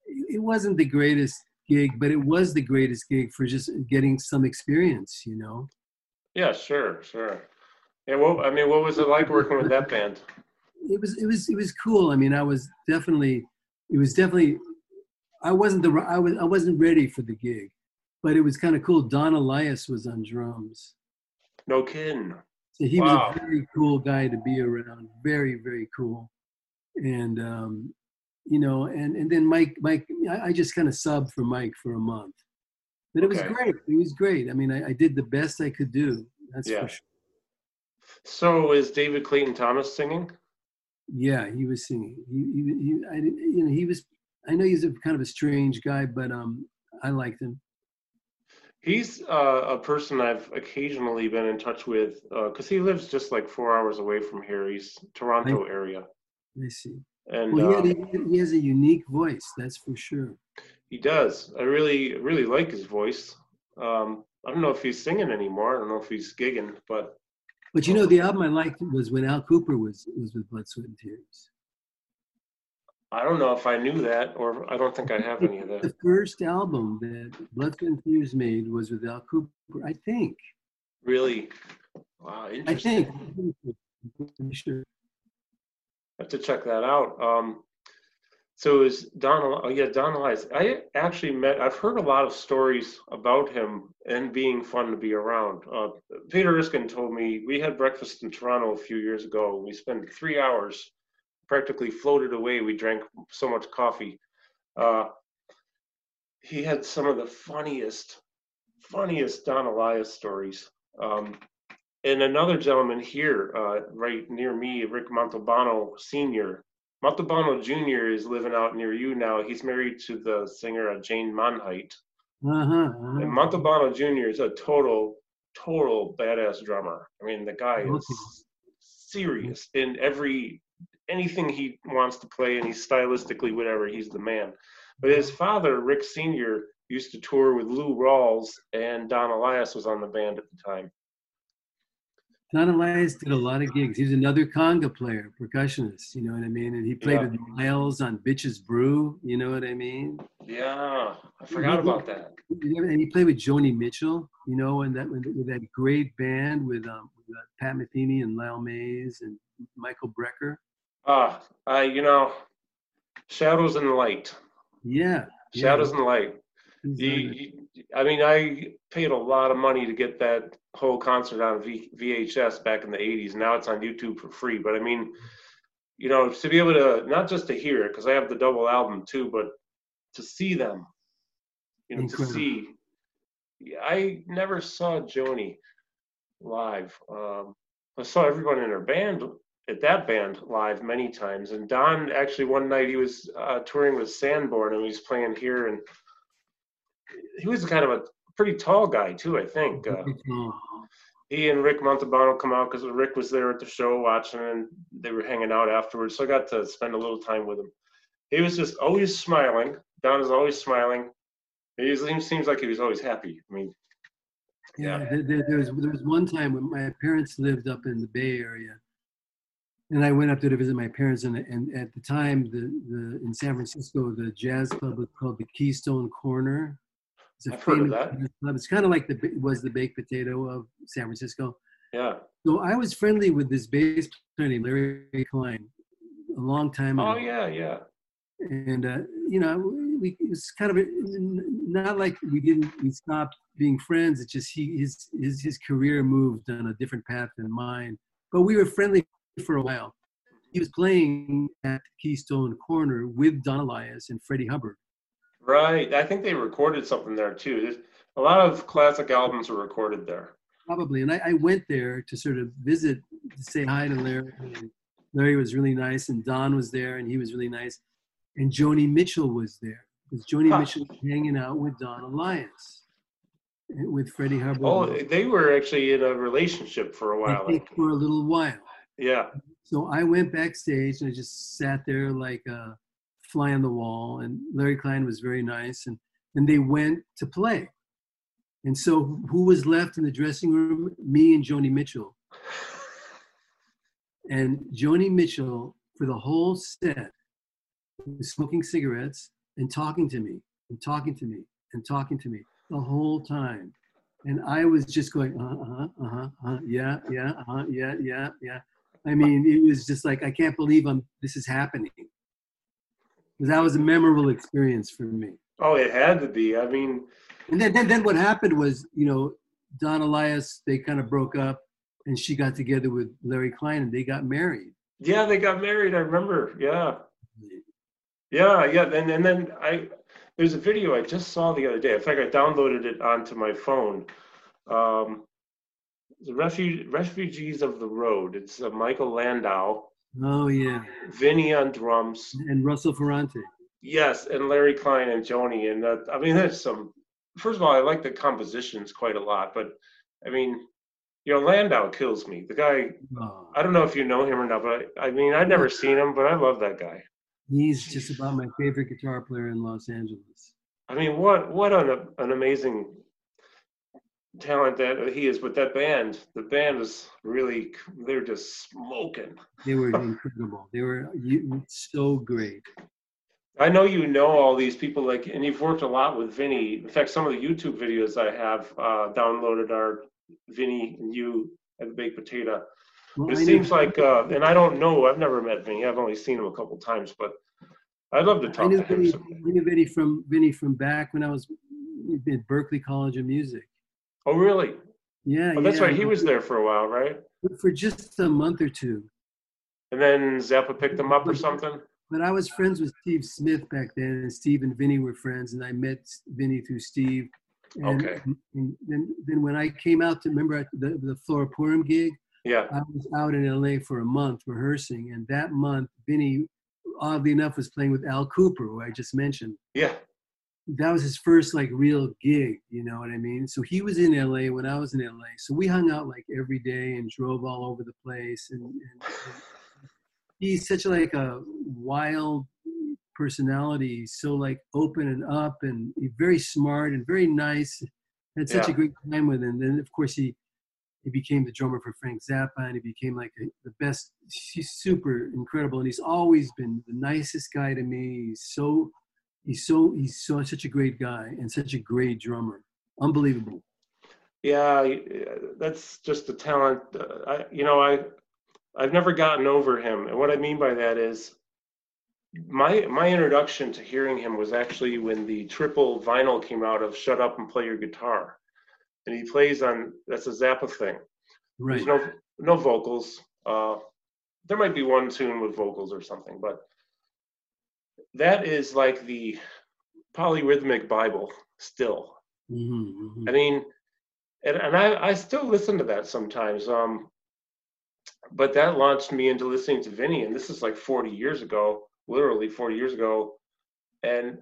It it wasn't the greatest gig, but it was the greatest gig for just getting some experience, you know. Yeah, sure, sure. Yeah, well, I mean, what was it like working with that band? It was it was it was cool. I mean, I was definitely it was definitely I wasn't the I was I wasn't ready for the gig, but it was kind of cool. Don Alias was on drums. No kidding. So he Wow. was a very cool guy to be around. Very, very cool. And um, you know, and and then Mike, Mike, I, I just kind of subbed for Mike for a month. But it was great. It was great. I mean, I, I did the best I could do. That's Yeah. for sure. So is David Clayton Thomas singing? Yeah, he was singing. He, he, he I, you know, he was. I know he's a kind of a strange guy, but um, I liked him. He's uh, a person I've occasionally been in touch with because he lives just like four hours away from here. He's Toronto area, I see. and Well, he, uh, had a, he has a unique voice. That's for sure. he does. I really, really like his voice. Um, I don't know if he's singing anymore. I don't know if he's gigging, but But you know, the album I liked was when Al Kooper was was with Blood, Sweat, and Tears. I don't know if I knew that, or I don't think I have any of that. The first album that Blood, Tears made was with Al Kooper, I think. Really, wow, I think. I'm pretty sure. have to check that out. Um, So is Donald? Oh yeah, Don Alias. I actually met. I've heard a lot of stories about him and being fun to be around. Uh, Peter Erskine told me we had breakfast in Toronto a few years ago. We spent three hours, practically floated away. We drank so much coffee. Uh, he had some of the funniest, funniest Don Alias stories. Um, and another gentleman here, uh, right near me, Rick Montalbano Sr. Montalbano Jr. is living out near you now. He's married to the singer uh, Jane Monheit. Uh-huh, uh-huh. And Montalbano Jr. is a total, total badass drummer. I mean, the guy is serious in every anything he wants to play, and he's stylistically whatever. He's the man. But his father, Rick Sr., used to tour with Lou Rawls, and Don Alias was on the band at the time. Don Alias did a lot of gigs. He was another conga player, percussionist, you know what I mean? And he played Yeah. with Miles on Bitches Brew, you know what I mean? Yeah, I forgot about that. And he played with Joni Mitchell, you know, and that with that great band with, um, with uh, Pat Metheny and Lyle Mays and Michael Brecker. Ah, I you know, shadows and light. Yeah. yeah. Shadows and light. You, you- I mean, I paid a lot of money to get that whole concert on v, VHS back in the '80s. Now it's on YouTube for free. But I mean, you know, to be able to not just to hear it because I have the double album too, but to see them, you know, Incredible. to see. I never saw Joni live. Um, I saw everyone in her band at that band live many times. And Don actually one night he was uh, touring with Sanborn and he was playing here and he was kind of a pretty tall guy too, I think. Uh, he and Rick Montalbano come out because Rick was there at the show watching and they were hanging out afterwards. So I got to spend a little time with him. He was just always smiling. Don is always smiling. He seems seems like he was always happy. I mean, Yeah, Yeah. there, there, there was there was one time when my parents lived up in the Bay Area, and I went up there to visit my parents. And, and at the time, the, the in San Francisco, the jazz club was called the Keystone Corner. It's a I've heard of famous that. club. It's kind of like the was the baked potato of San Francisco. yeah. So I was friendly with this bass player named Larry Klein a long time ago Oh yeah, yeah. and uh, you know we it was kind of a, not like we didn't we stopped being friends it's just he his his his career moved on a different path than mine but we were friendly for a while he was playing at keystone corner with don alias and freddie hubbard Right. I think they recorded something there too. There's, a lot of classic albums were recorded there. probably and I, I went there to sort of visit to say hi to larry and larry was really nice and don was there and he was really nice and joni mitchell was there because joni Huh. mitchell was hanging out with don alias eh, with freddie hubbard Oh, they were actually in a relationship for a while. I think think. for a little while. Yeah. So I went backstage and I just sat there like a fly on the wall. And Larry Klein was very nice. And and they went to play. And so who was left in the dressing room? Me and Joni Mitchell. And Joni Mitchell, for the whole set, was smoking cigarettes and talking to me and talking to me and talking to me the whole time. And I was just going, uh huh, uh huh, uh, yeah, yeah, uh huh, yeah, yeah, yeah. I mean, it was just like, I can't believe I'm, this is happening. 'Cause that was a memorable experience for me. Oh, it had to be. I mean, And then, then, then what happened was, you know, Don Alias, they kind of broke up and she got together with Larry Klein and they got married. yeah, they got married. I remember. Yeah. Yeah, yeah. And, and then I, there's a video I just saw the other day. In fact, I downloaded it onto my phone. Um, the refuge, Refugees of the Road. It's uh, Michael Landau, Oh, yeah. Vinny on drums. And Russell Ferrante. Yes, and Larry Klein and Joni. And uh, I mean, there's some. First of all, I like the compositions quite a lot, but I mean, you know, Landau kills me. The guy. Oh, I don't know if you know him or not, but I, I mean, I've never seen him, but I love that guy. he's just about my favorite guitar player in Los Angeles. I mean, what what an an amazing talent that he is with that band. The band is really they're just smoking. They were incredible. They were so great. I know you know all these people, like, and you've worked a lot with Vinny. In fact, some of the YouTube videos I have uh, downloaded are Vinny and you at the Baked Potato. Well, it I seems know- like, uh, and I don't know, I've never met Vinny. I've only seen him a couple times, but I'd love to I knew to him. Vinny. I knew Vinny from Vinny from back when I was at Berklee College of Music. Oh, really? Yeah, Oh, that's yeah, right. He was there for a while, right? for just a month or two. And then Zappa picked him up or something. But I was friends with Steve Smith back then, and Steve and Vinny were friends, and I met Vinny through Steve. And, Okay. And then, then when I came out to remember the the Flora Purim gig, Yeah. I was out in LA for a month rehearsing, and that month, Vinny, oddly enough, was playing with Al Kooper, who I just mentioned. Yeah. That was his first like real gig, you know what I mean? So he was in LA when I was in LA. So we hung out like every day and drove all over the place. And, and, and he's such like a wild personality, so like open and up, and very smart and very nice. Had such Yeah. a great time with him. Then of course he he became the drummer for Frank Zappa, and he became like a, the best. He's super incredible, and he's always been the nicest guy to me. He's so, he's so, he's so such a great guy and such a great drummer. Unbelievable. Yeah, that's just a talent. Uh, I, you know, I, I've never gotten over him, and what I mean by that is, my my introduction to hearing him was actually when the triple vinyl came out of "Shut Up and Play Your Guitar," and he plays on that's a Zappa thing. Right. There's no no vocals. Uh, there might be one tune with vocals or something, but that is like the polyrhythmic Bible still. hmm I mean, and, and I, I still listen to that sometimes. Um, but that launched me into listening to Vinny, and this is like 40 years ago, literally 40 years ago, and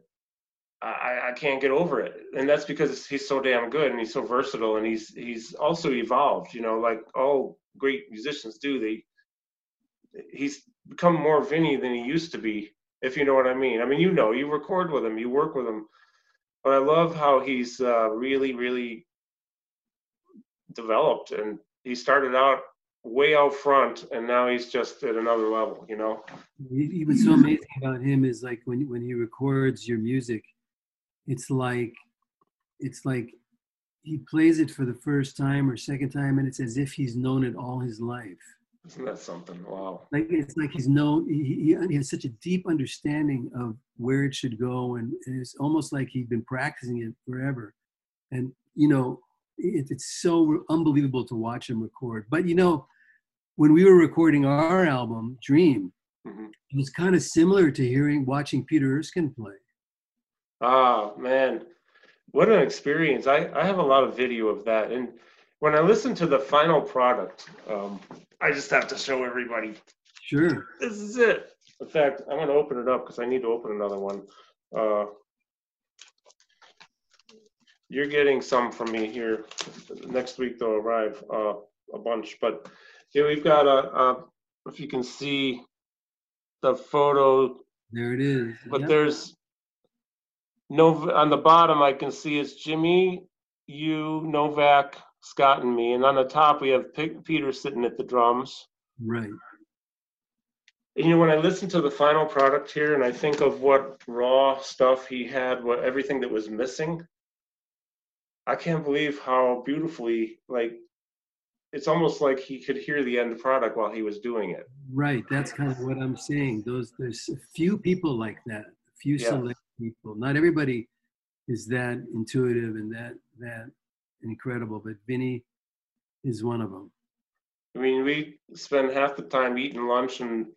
I, I can't get over it. And that's because he's so damn good, and he's so versatile, and he's he's also evolved. You know, like all great musicians do. They he's become more Vinny than he used to be, if you know what I mean. I mean, you know, you record with him, you work with him, but I love how he's uh, really, really developed, and he started out way out front, and now he's just at another level. You know? What's so amazing about him is like when when he records your music, it's like it's like he plays it for the first time or second time, and it's as if he's known it all his life. Isn't that something? Wow. Like it's like he's known he, he, has such a deep understanding of where it should go, and, and it's almost like he'd been practicing it forever. And you know, it, it's so unbelievable to watch him record. But you know, when we were recording our album Dream, Mhm. it was kind of similar to hearing watching Peter Erskine play. Ah, man, what an experience! I I have a lot of video of that, and when I listen to the final product, um, I just have to show everybody Sure. this is it. In fact, I'm going to open it up because I need to open another one. Uh, you're getting some from me here. Next week they'll arrive, uh, a bunch. But here we've got a, a, if you can see the photo, There it is. but Yep. there's no, on the bottom I can see it's Jimmy, you, Novak, Scott, and me. And on the top we have P- Peter sitting at the drums. Right. And, you know when i listen to the final product here and i think of what raw stuff he had what everything that was missing i can't believe how beautifully like it's almost like he could hear the end product while he was doing it Right. That's kind of what I'm saying. Those there's a few people like that. A few Yeah. select people. Not everybody is that intuitive and that that incredible, but Vinny is one of them. i mean we spend half the time eating lunch and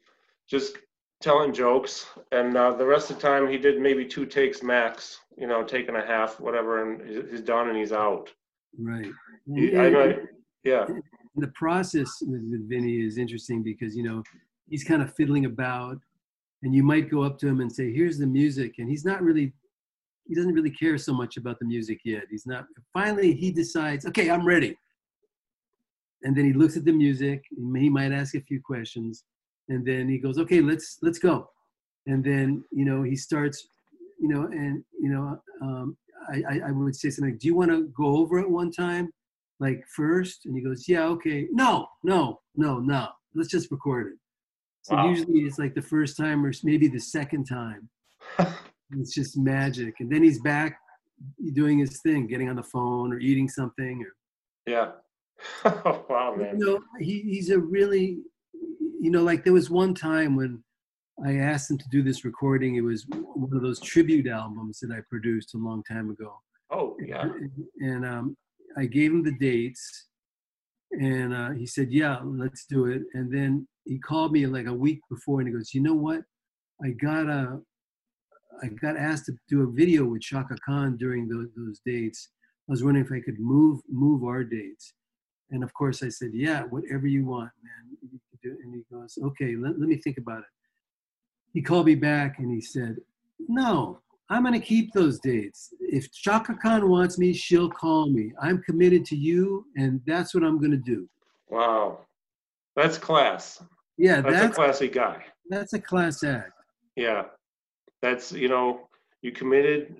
just telling jokes and uh, the rest of the time he did maybe two takes max you know taking a half whatever and he's- done and he's out Right. He- And- I know, yeah the process with Vinny is interesting because you know he's kind of fiddling about, and you might go up to him and say, "Here's the music," and he's not really, he doesn't really care so much about the music yet. He's not. Finally, he decides, "Okay, I'm ready," and then he looks at the music. He might ask a few questions, and then he goes, "Okay, let's let's go," and then you know he starts, you know, and you know, um, I, I I would say something. like, Do you want to go over it one time? like first and he goes yeah okay no no no no let's just record it so Wow. usually it's like the first time or maybe the second time it's just magic and then he's back doing his thing getting on the phone or eating something or yeah wow man you know he, he's a really you know like there was one time when I asked him to do this recording. It was one of those tribute albums that I produced a long time ago. Oh, yeah. And um, I gave him the dates, and uh, he said, "Yeah, let's do it." And then he called me like a week before, and he goes, "You know what? I got a, I got asked to do a video with Chaka Khan during those, those dates. I was wondering if I could move move our dates." And of course, I said, "Yeah, whatever you want, man." And he goes, "Okay, let, let me think about it." He called me back and he said, "No, I'm going to keep those dates. If Chaka Khan wants me, she'll call me. I'm committed to you, and that's what I'm going to do. Wow, that's class. Yeah, that's, that's, a classy guy. That's a class act. Yeah, that's you know, you committed.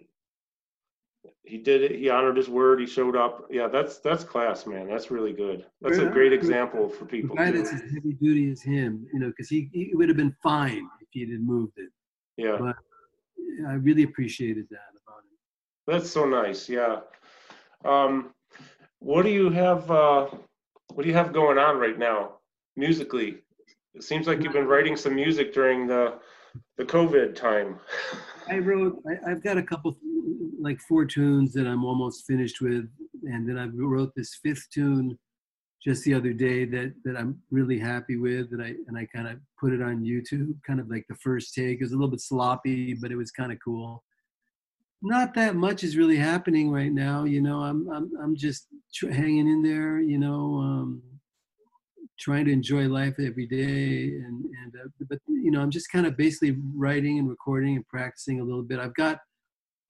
He did it. He honored his word. He showed up. Yeah, that's that's class, man. That's really good. That's a great example for people. A guy that's as heavy duty as him, you know, because he, he would have been fine if he had moved it. Yeah. But I really appreciated that about him. That's so nice. Yeah. Um, what do you have? Uh, what do you have going on right now, musically? It seems like you've been writing some music during the the COVID time. I wrote. I, have got a couple, like four tunes that I'm almost finished with, and then I wrote this fifth tune just the other day that that I'm really happy with and I and I kind of put it on YouTube kind of like the first take it was a little bit sloppy but it was kind of cool not that much is really happening right now you know I'm I'm I'm just hanging in there you know um, trying to enjoy life every day and and uh, but you know I'm just kind of basically writing and recording and practicing a little bit I've got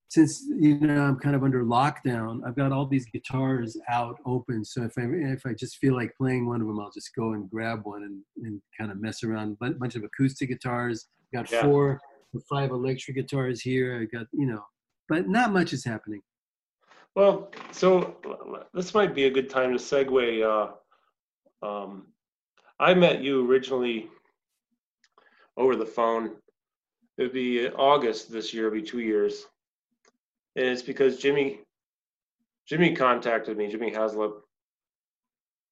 since you know I'm kind of under lockdown, I've got all these guitars out open. So if I if I just feel like playing one of them, I'll just go and grab one and, and kind of mess around. A bunch of acoustic guitars. I got yeah. four or five electric guitars here. I got you know, but not much is happening. Well, so this might be a good time to segue. Uh, um, I met you originally over the phone. It'd be August this year. It'd be two years And it's because Jimmy Jimmy contacted me, Jimmy Haslip,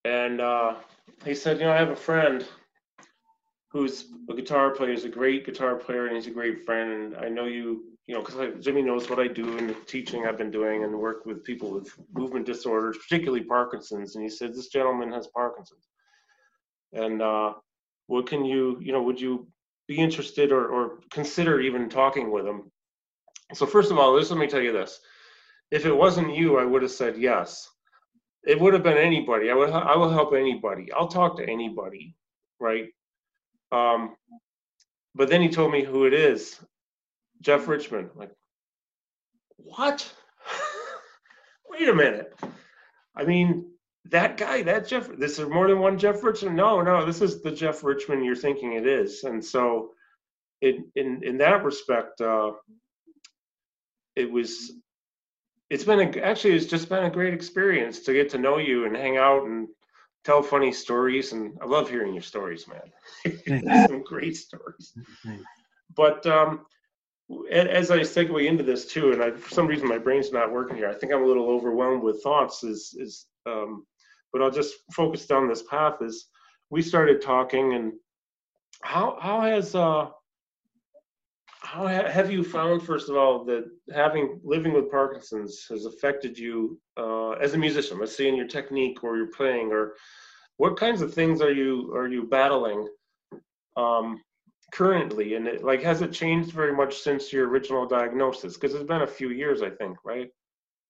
and uh, he said, you know, I have a friend who's a guitar player, he's a great guitar player, and he's a great friend. And I know you, you know, because Jimmy knows what I do and the teaching I've been doing and work with people with movement disorders, particularly Parkinson's. And he said, this gentleman has Parkinson's. And uh, what can you, you know, would you be interested or, or consider even talking with him? So first of all, just let me tell you this: if it wasn't you, I would have said yes. It would have been anybody. I would. I will help anybody. I'll talk to anybody, right? Um, but then he told me who it is, Jeff Richman. Like, what? Wait a minute. I mean, that guy, that Jeff. This is more than one Jeff Richman. No, no, this is the Jeff Richman you're thinking it is. And so, in in in that respect, uh, it was it's been a, actually it's just been a great experience to get to know you and hang out and tell funny stories and i love hearing your stories man some great stories but um, as i segue into this too and I, for some reason my brain's not working here i think i'm a little overwhelmed with thoughts is is um, but i'll just focus down this path is we started talking and how how has uh how have you found first of all that having living with parkinson's has affected you uh, as a musician let's say in your technique or your playing or what kinds of things are you are you battling um, currently? And it, like has it changed very much since your original diagnosis? Because it's been a few years i think right?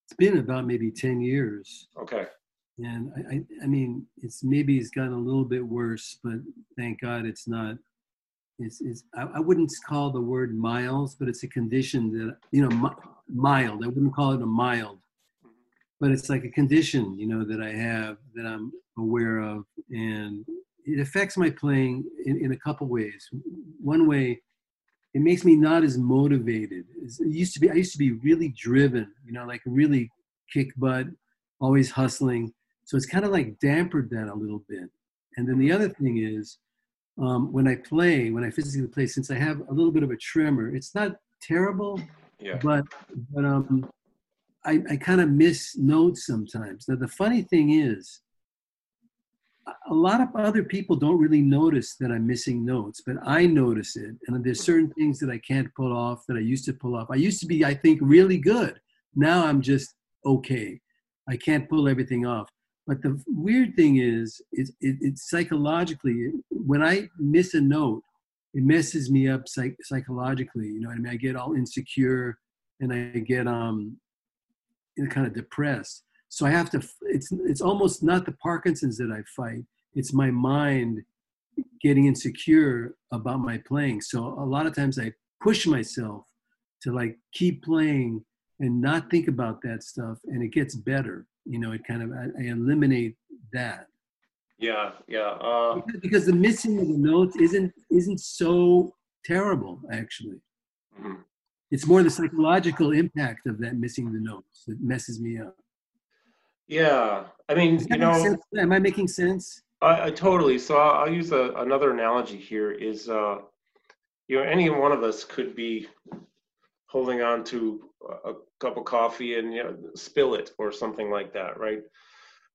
It's been about maybe 10 years. Okay and I, I, I mean it's maybe it's gotten a little bit worse but thank god it's not It's, is I, I, wouldn't call the word miles, but it's a condition that, you know, mild. I wouldn't call it a mild, but it's like a condition, you know, that I have that I'm aware of. And it affects my playing in, in a couple ways. One way, it makes me not as motivated. It used to be, I used to be really driven, you know, like really kick butt, always hustling. So it's kind of like dampered that a little bit. And then the other thing is, um, when I play, when I physically play, since I have a little bit of a tremor, it's not terrible, yeah. but but um, I, I kind of miss notes sometimes. Now the funny thing is, a lot of other people don't really notice that I'm missing notes, but I notice it. And there's certain things that I can't pull off that I used to pull off. I used to be, I think, really good. Now I'm just okay. I can't pull everything off. But the weird thing is, is it, it's psychologically, when I miss a note, it messes me up psych- psychologically. You know what I mean? I get all insecure and I get um, you know, kind of depressed so i have to it's it's almost not the parkinson's that i fight it's my mind getting insecure about my playing so a lot of times i push myself to like keep playing and not think about that stuff and it gets better you know it kind of i, I eliminate that yeah yeah uh, because the missing of the notes isn't isn't so terrible actually mm-hmm. it's more the psychological impact of that missing the notes that messes me up yeah, I mean, you know, am I making sense? I, I totally. So I'll, I'll use a, another analogy here. Is uh, you know, any one of us could be holding on to a cup of coffee and you know spill it or something like that, right?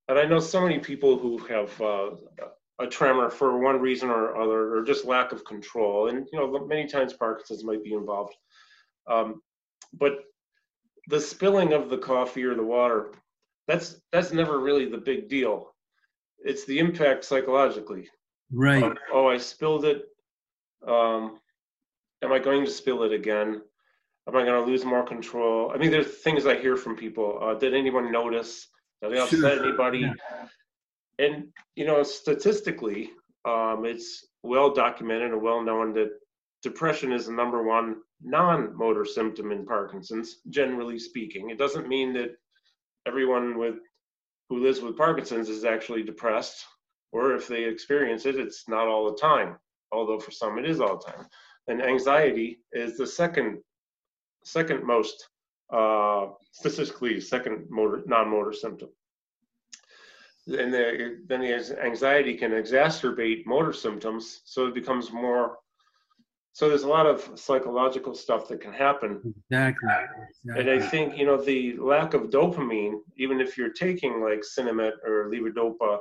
And I know so many people who have uh, a tremor for one reason or other, or just lack of control, and you know, many times Parkinson's might be involved. Um, but the spilling of the coffee or the water that's that's never really the big deal. It's the impact psychologically. Right. Um, oh, I spilled it. Um, am I going to spill it again? Am I going to lose more control? I mean, there's things I hear from people. Uh, did anyone notice? Did they upset sure. anybody? Yeah. And you know, statistically, um, it's well documented and well known that depression is the number one non-motor symptom in Parkinson's. Generally speaking, it doesn't mean that everyone with who lives with Parkinson's is actually depressed, or if they experience it, it's not all the time. Although for some it is all the time. And anxiety is the second second most uh, statistically second motor non-motor symptom. And the, then the anxiety can exacerbate motor symptoms, so it becomes more so there's a lot of psychological stuff that can happen. Exactly, exactly, and i think you know the lack of dopamine even if you're taking like sinemet or levodopa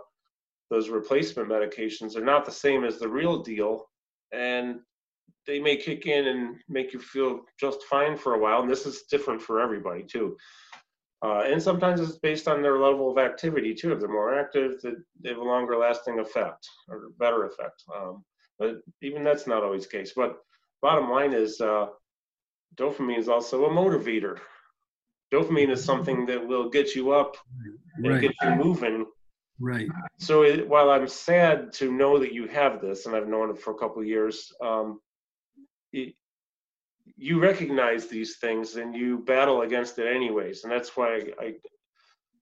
those replacement medications are not the same as the real deal. And they may kick in and make you feel just fine for a while and this is different for everybody too uh, and sometimes it's based on their level of activity too if they're more active that they have a longer lasting effect or better effect um, but even that's not always the case. But bottom line is, uh, dopamine is also a motivator. Dopamine is something that will get you up and right. get you moving. Right. So it, while I'm sad to know that you have this, and I've known it for a couple of years, um, it, you recognize these things and you battle against it anyways, and that's why I, I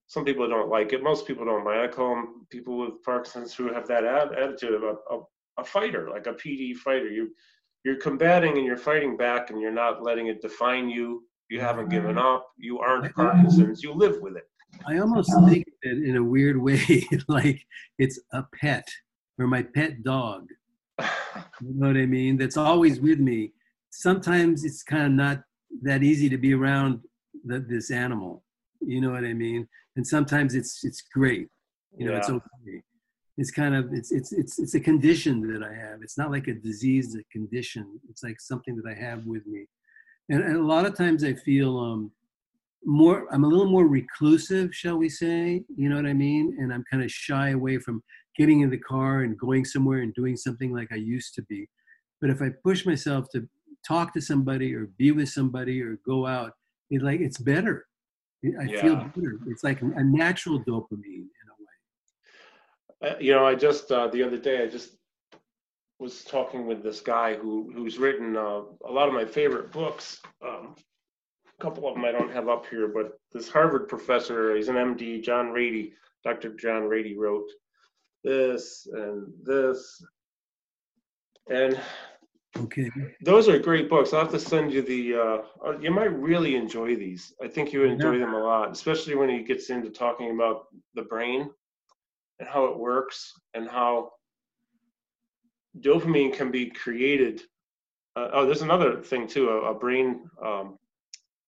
some people don't like it. Most people don't mind. I call them people with Parkinson's who have that ad- attitude of a, a a fighter, like a PD fighter. You you're combating and you're fighting back, and you're not letting it define you. You haven't given mm-hmm. up. You aren't Parkinson's. You live with it. I almost think that in a weird way, like it's a pet or my pet dog. You know what I mean? That's always with me. Sometimes it's kind of not that easy to be around the, this animal. You know what I mean? And sometimes it's it's great. You know, yeah. it's okay it's kind of it's it's it's it's a condition that I have. It's not like a disease, a condition. It's like something that I have with me, and, and a lot of times I feel um more. I'm a little more reclusive, shall we say? You know what I mean? And I'm kind of shy away from getting in the car and going somewhere and doing something like I used to be. But if I push myself to talk to somebody or be with somebody or go out, it like it's better. I yeah. feel better. It's like a natural dopamine in a way. Uh, you know, I just uh, the other day I just was talking with this guy who who's written uh, a lot of my favorite books. Um, a couple of them I don't have up here, but this Harvard professor, he's an MD, John Ratey, Dr. John Ratey wrote this and this, and okay, those are great books. I'll have to send you the. Uh, uh you might really enjoy these. I think you would enjoy yeah. them a lot, especially when he gets into talking about the brain and how it works and how dopamine can be created. Uh, oh, there's another thing too. A, a brain, um,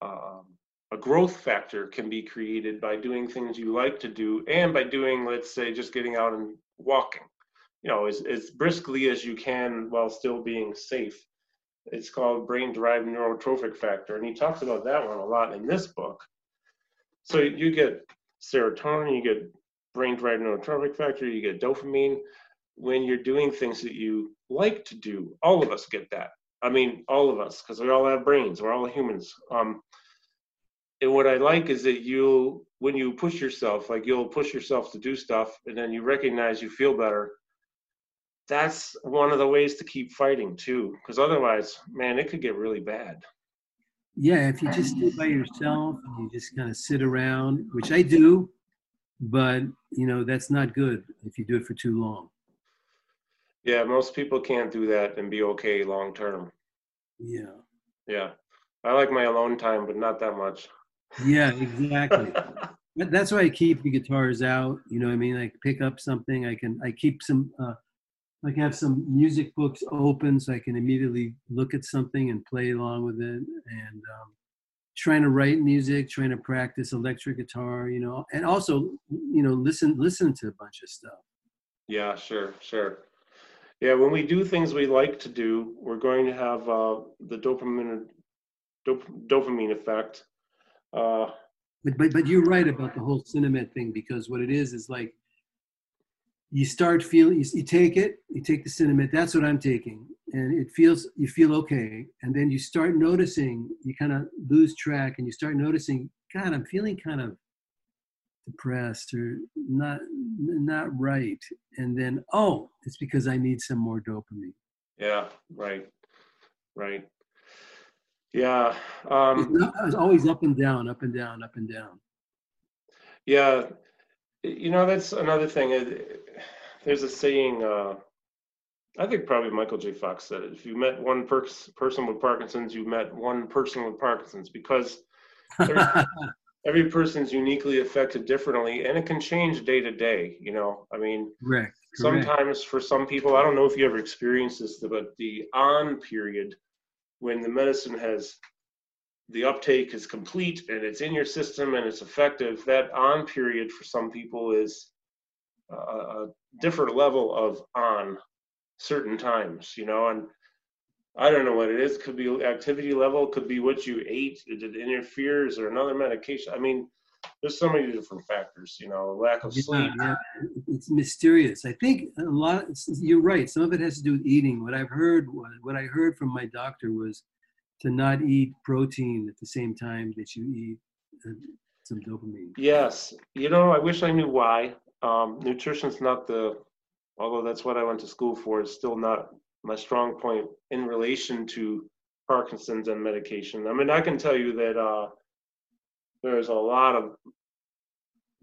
um, a growth factor can be created by doing things you like to do, and by doing, let's say, just getting out and walking, you know, as, as briskly as you can while still being safe. It's called brain derived neurotrophic factor. And he talks about that one a lot in this book. So you get serotonin, you get brain derived neurotrophic factor, you get dopamine when you're doing things that you like to do. All of us get that. I mean, all of us, because we all have brains, we're all humans. Um, and what I like is that you'll, when you push yourself, like you'll push yourself to do stuff, and then you recognize you feel better. That's one of the ways to keep fighting too, because otherwise, man, it could get really bad. Yeah, if you just stay by yourself and you just kind of sit around, which I do, but you know that's not good if you do it for too long. Yeah, most people can't do that and be okay long term. Yeah. Yeah. I like my alone time, but not that much. Yeah, exactly. That's why I keep the guitars out. You know I mean? I pick up something. I can. I keep some. Uh, like have some music books open so I can immediately look at something and play along with it. And um, trying to write music, trying to practice electric guitar. You know, and also you know listen listen to a bunch of stuff. Yeah, sure, sure. Yeah, when we do things we like to do, we're going to have uh, the dopamine dop- dopamine effect. Uh, but but but you're right about the whole Sinemet thing because what it is is like you start feeling you, you take it you take the Sinemet that's what i'm taking and it feels you feel okay and then you start noticing you kind of lose track and you start noticing god i'm feeling kind of depressed or not not right and then oh it's because i need some more dopamine. Yeah right right yeah um it's, not, it's always up and down up and down up and down. Yeah you know that's another thing there's a saying uh i think probably michael j. Fox said it if you met one per- person with parkinson's you met one person with parkinson's because every person's uniquely affected differently and it can change day to day you know? I mean Correct. sometimes for some people i don't know if you ever experienced this but the on period when the medicine has the uptake is complete and it's in your system and it's effective that on period for some people is a, a different level of on certain times you know and I don't know what it is. Could be activity level. Could be what you ate. It interferes or another medication? I mean, there's so many different factors. You know, lack of sleep. Yeah, it's mysterious. I think a lot. You're right. Some of it has to do with eating. What I've heard, what I heard from my doctor was to not eat protein at the same time that you eat uh, some dopamine. Yes. You know, I wish I knew why. Um, nutrition's not the, although that's what I went to school for. It's still not my strong point in relation to Parkinson's and medication. I mean, I can tell you that uh, there's a lot of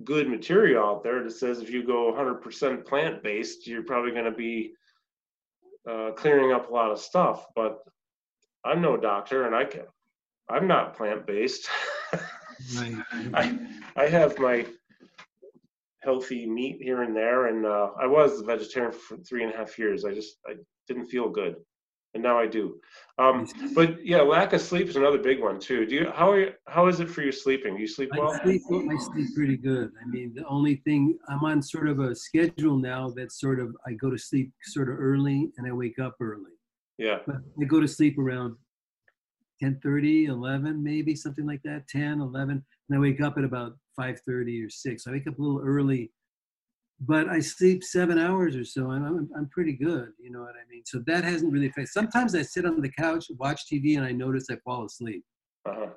good material out there that says if you go 100% plant based, you're probably going to be uh, clearing up a lot of stuff. But I'm no doctor, and I can I'm not plant based. I I have my healthy meat here and there, and uh, I was a vegetarian for three and a half years. I just I didn't feel good, and now I do. Um, but yeah, lack of sleep is another big one too. Do you how are you, how is it for you sleeping? Do you sleep well? I sleep, I sleep pretty good. I mean, the only thing I'm on sort of a schedule now that sort of I go to sleep sort of early and I wake up early. Yeah. But I go to sleep around 10 30 11 maybe something like that 10 11 and i wake up at about 5 30 or 6 i wake up a little early but I sleep seven hours or so, and I'm, I'm pretty good. You know what I mean? So that hasn't really affected. Sometimes I sit on the couch, watch TV, and I notice I fall asleep. Uh-huh.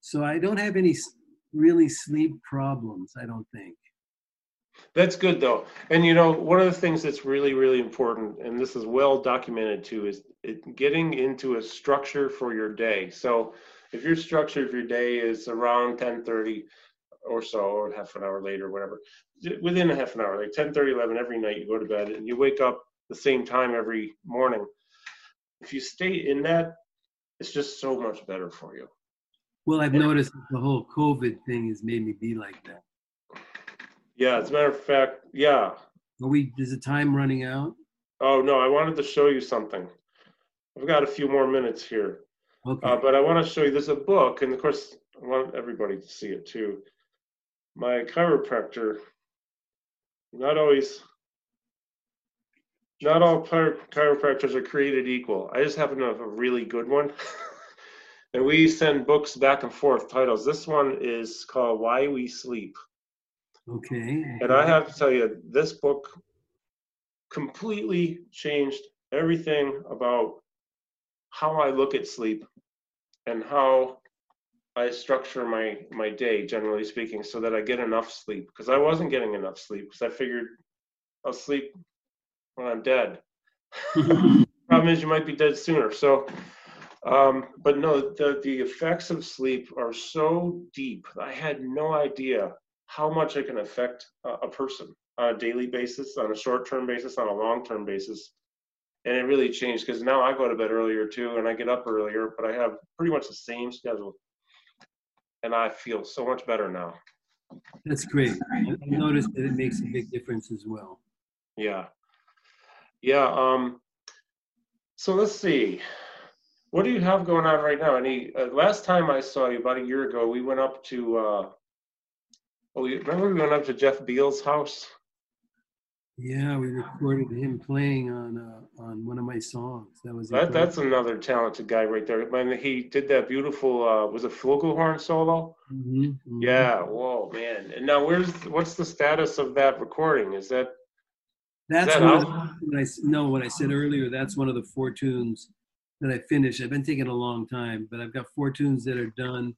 So I don't have any really sleep problems. I don't think. That's good though. And you know, one of the things that's really, really important, and this is well documented too, is it, getting into a structure for your day. So if your structure of your day is around 1030 or so, or half an hour later, whatever, within a half an hour, like 10, 30, 11 every night, you go to bed and you wake up the same time every morning. If you stay in that, it's just so much better for you. Well, I've and, noticed the whole COVID thing has made me be like that. Yeah, as a matter of fact, yeah. Are we, is the time running out? Oh, no, I wanted to show you something. I've got a few more minutes here. Okay. Uh, but I want to show you, there's a book, and of course, I want everybody to see it too. My chiropractor not always not all chiro- chiropractors are created equal. I just happen to have a really good one. and we send books back and forth titles. This one is called Why We Sleep. Okay. And I have to tell you, this book completely changed everything about how I look at sleep and how I structure my my day, generally speaking, so that I get enough sleep. Because I wasn't getting enough sleep because I figured I'll sleep when I'm dead. Problem is, you might be dead sooner. So, um, but no, the the effects of sleep are so deep. I had no idea how much it can affect a, a person on a daily basis, on a short-term basis, on a long-term basis. And it really changed because now I go to bed earlier too, and I get up earlier, but I have pretty much the same schedule, and I feel so much better now. That's great. I noticed that it makes a big difference as well. Yeah. Yeah. Um, so let's see. What do you have going on right now? Any uh, last time I saw you about a year ago, we went up to. Uh, oh, remember we went up to Jeff Beal's house? Yeah, we recorded him playing on uh, on one of my songs. That was That that's another talented guy right there. When he did that beautiful, uh, was it flugelhorn solo? Mhm, mhm. Yeah. Whoa, man. And now, where's what's the status of that recording? Is that That's that one of out? the, when I no, what I said earlier. That's one of the four tunes that I finished. I've been taking a long time, but I've got four tunes that are done,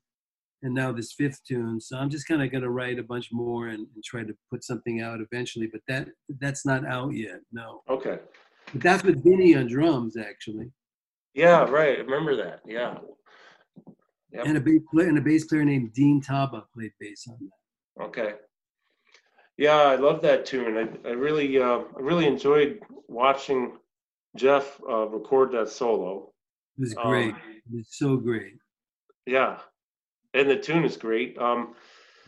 and now this fifth tune. So I'm just kind of going to write a bunch more and, and try to put something out eventually. But that that's not out yet. No, okay? but that's with Vinny on drums actually, Yeah, right. I remember that. Yeah. Yep. and a bass player and a bass player named Dean Taba played bass on that. Okay. Yeah, I love that tune. I, I really, uh, I really enjoyed watching Jeff uh, record that solo. It was Um, great. It was so great. Yeah, and the tune is great. Um,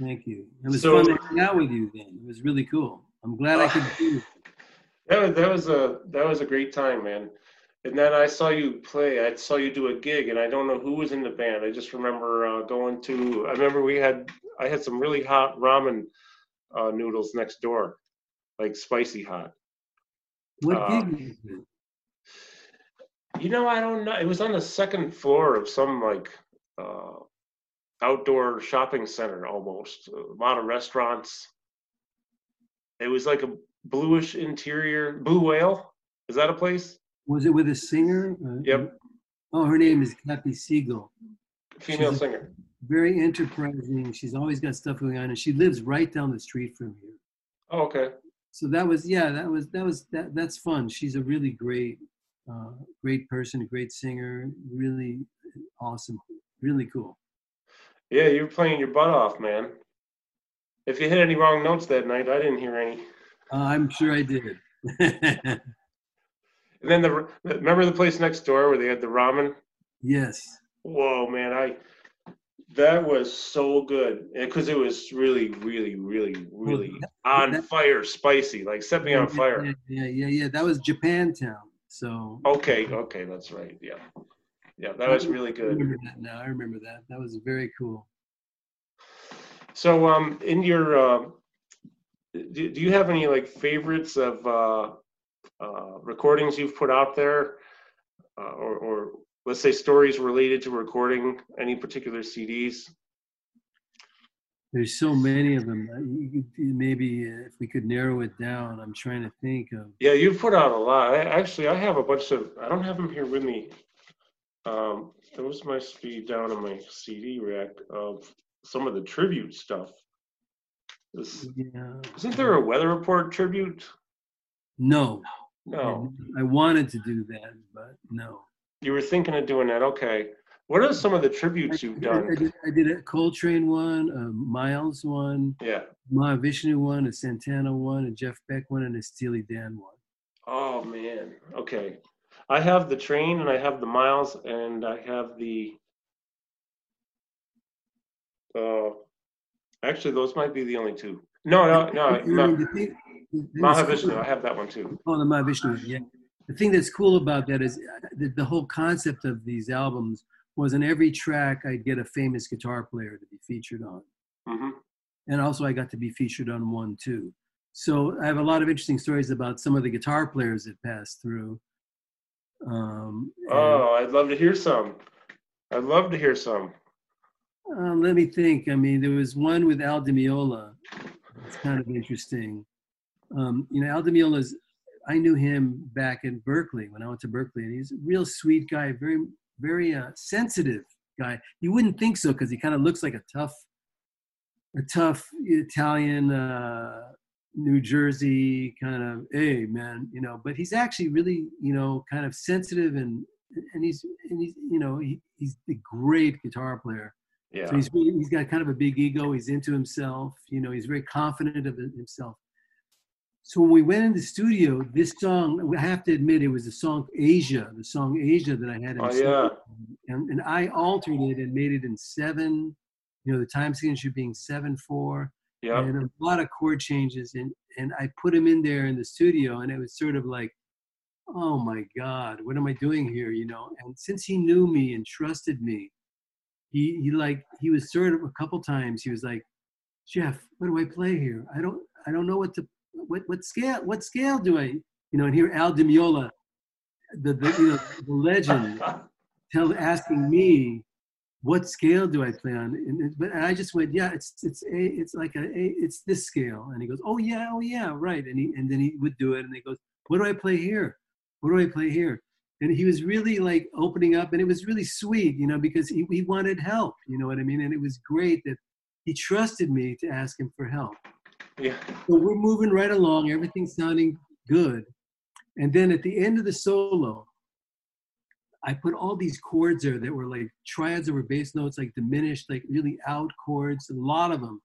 Thank you. It was So- fun to hang out with you then. It was really cool. I'm glad I could do it. that was that was a that was a great time, man. And then I saw you play. I saw you do a gig, and I don't know who was in the band. I just remember uh, going to. I remember we had. I had some really hot ramen uh, noodles next door, like spicy hot. What uh, gig? You know, I don't know. It was on the second floor of some like uh, outdoor shopping center almost. A lot of restaurants. It was like a bluish interior. Blue Whale? Is that a place? Was it with a singer? Uh, Yep. Oh, her name is Kathy Siegel. Female She's singer. Very enterprising. She's always got stuff going on, and she lives right down the street from here. Oh, okay. So that was yeah, that was that was that that's fun. She's a really great, uh, great person, great singer, really awesome, really cool. Yeah, you were playing your butt off, man. If you hit any wrong notes that night, I didn't hear any. Uh, I'm sure I did. And then the remember the place next door where they had the ramen? yes. Whoa, man, I that was so good because it was really, really, really, really on that- fire, spicy, like set me on fire. Yeah, yeah, yeah, yeah. That was Japantown. So Okay, okay, that's right. Yeah, yeah, that was really I good. remember that now. I remember that. That was very cool. So, um, in your, uh, do, do you have any like favorites of uh, uh, recordings you've put out there, uh, or, or let's say stories related to recording any particular CDs? There's so many of them. Uh, Maybe uh, if we could narrow it down, I'm trying to think of. Yeah, you've put out a lot. I, actually, I have a bunch of. I don't have them here with me. Um, those must be down in my CD rack of some of the tribute stuff. This, Yeah. isn't there a weather report tribute? No. No, I wanted to do that, but no. you were thinking of doing that. Okay, what are some of the tributes you've I done? did, I did a Coltrane one, a Miles one, Yeah. Mahavishnu one, a Santana one, a Jeff Beck one, and a Steely Dan one. Oh man. Okay. I have the Trane and I have the miles and I have the. Uh, actually, those might be the only two. No, no, no. You Ma- know, the thing- the thing that's Mahavishnu. I have that one too. Oh, the Mahavishnu, yeah. The thing that's cool about that is uh, the, the whole concept of these albums was in every track I'd get a famous guitar player to be featured on. hmm And also I got to be featured on one too. so I have a lot of interesting stories about some of the guitar players that passed through. Um, oh, I'd love to hear some. I'd love to hear some. Uh, let me think. I mean, there was one with Al Di Meola. It's kind of interesting. Um, you know, Al Di Meola's. I knew him back in Berklee when I went to Berklee, and he's a real sweet guy, very, very uh, sensitive guy. You wouldn't think so because he kind of looks like a tough, a tough Italian uh, New Jersey kind of, hey man, you know, but he's actually really, you know, kind of sensitive and and he's and he's you know he, he's a great guitar player. Yeah. So he's really, he's got kind of a big ego. He's into himself. You know, he's very confident of himself. So when we went in the studio, this song, I have to admit, it was the song Asia, the song Asia that I had. In oh yeah. And, and I altered it and made it in seven. You know, the time signature being seven four yeah. and a lot of chord changes and and I put him in there in the studio and it was sort of like oh my god what am I doing here? You know? And since he knew me and trusted me he he like he was sort of a couple times he was like Jeff what do I play here? I don't I don't know what to what what scale what scale do I you know and here Al Di Meola the, the you know the legend tell asking me what scale do I play on? And, but I just went, yeah, it's it's a, it's like a, a, it's this scale. And he goes, oh yeah, oh yeah, right. And he and then he would do it, and he goes, what do I play here? What do I play here? And he was really like opening up, and it was really sweet, you know, because he, he wanted help, you know what I mean? And it was great that he trusted me to ask him for help. Yeah. So we're moving right along, everything's sounding good. And then at the end of the solo, I put all these chords there that were like triads that were bass notes, like diminished, like really out chords, a lot of them.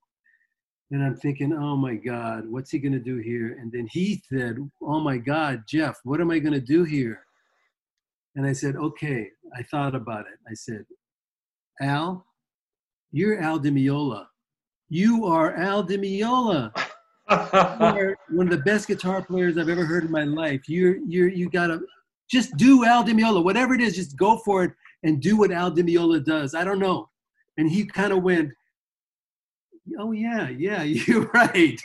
And I'm thinking, oh my God, what's he gonna do here? And then he said, oh my God, Jeff, what am I gonna do here? And I said, okay, I thought about it. I said, Al, you're Al Di Meola. You are Al Di Meola. you are one of the best guitar players I've ever heard in my life. You're you're you got a just do Al Di Meola, whatever it is, just go for it and do what Al Di Meola does. I don't know. And he kind of went, oh yeah, yeah, you're right.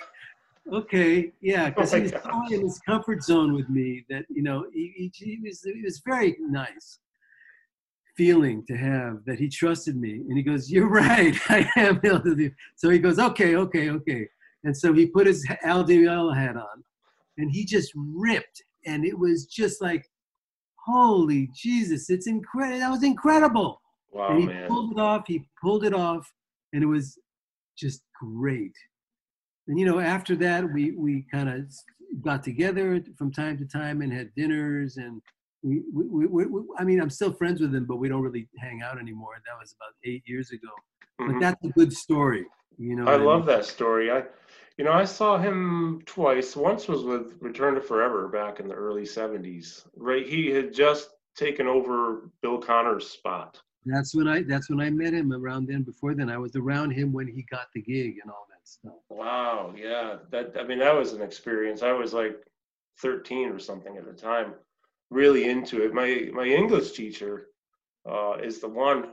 Okay, yeah, because oh he was oh so in his comfort zone with me that you know he, he, he was he was very nice feeling to have that he trusted me and he goes you're right i am do so he goes okay okay okay and so he put his al Di Meola hat on and he just ripped and it was just like holy Jesus, it's incredible. That was incredible. Wow, and he man. pulled it off. He pulled it off, and it was just great. And you know, after that, we we kind of got together from time to time and had dinners, and we, we, we, we, I mean, I'm still friends with him, but we don't really hang out anymore. That was about eight years ago. Mm-hmm. But that's a good story. You know, I love I mean? that story. I you know, I saw him twice. Once was with Return to Forever back in the early 70s. Right, he had just taken over Bill Connors' spot. That's when I that's when I met him around then. Before then, I was around him when he got the gig and all that stuff. Wow, yeah. That I mean, that was an experience. I was like 13 or something at the time, really into it. My my English teacher uh, is the one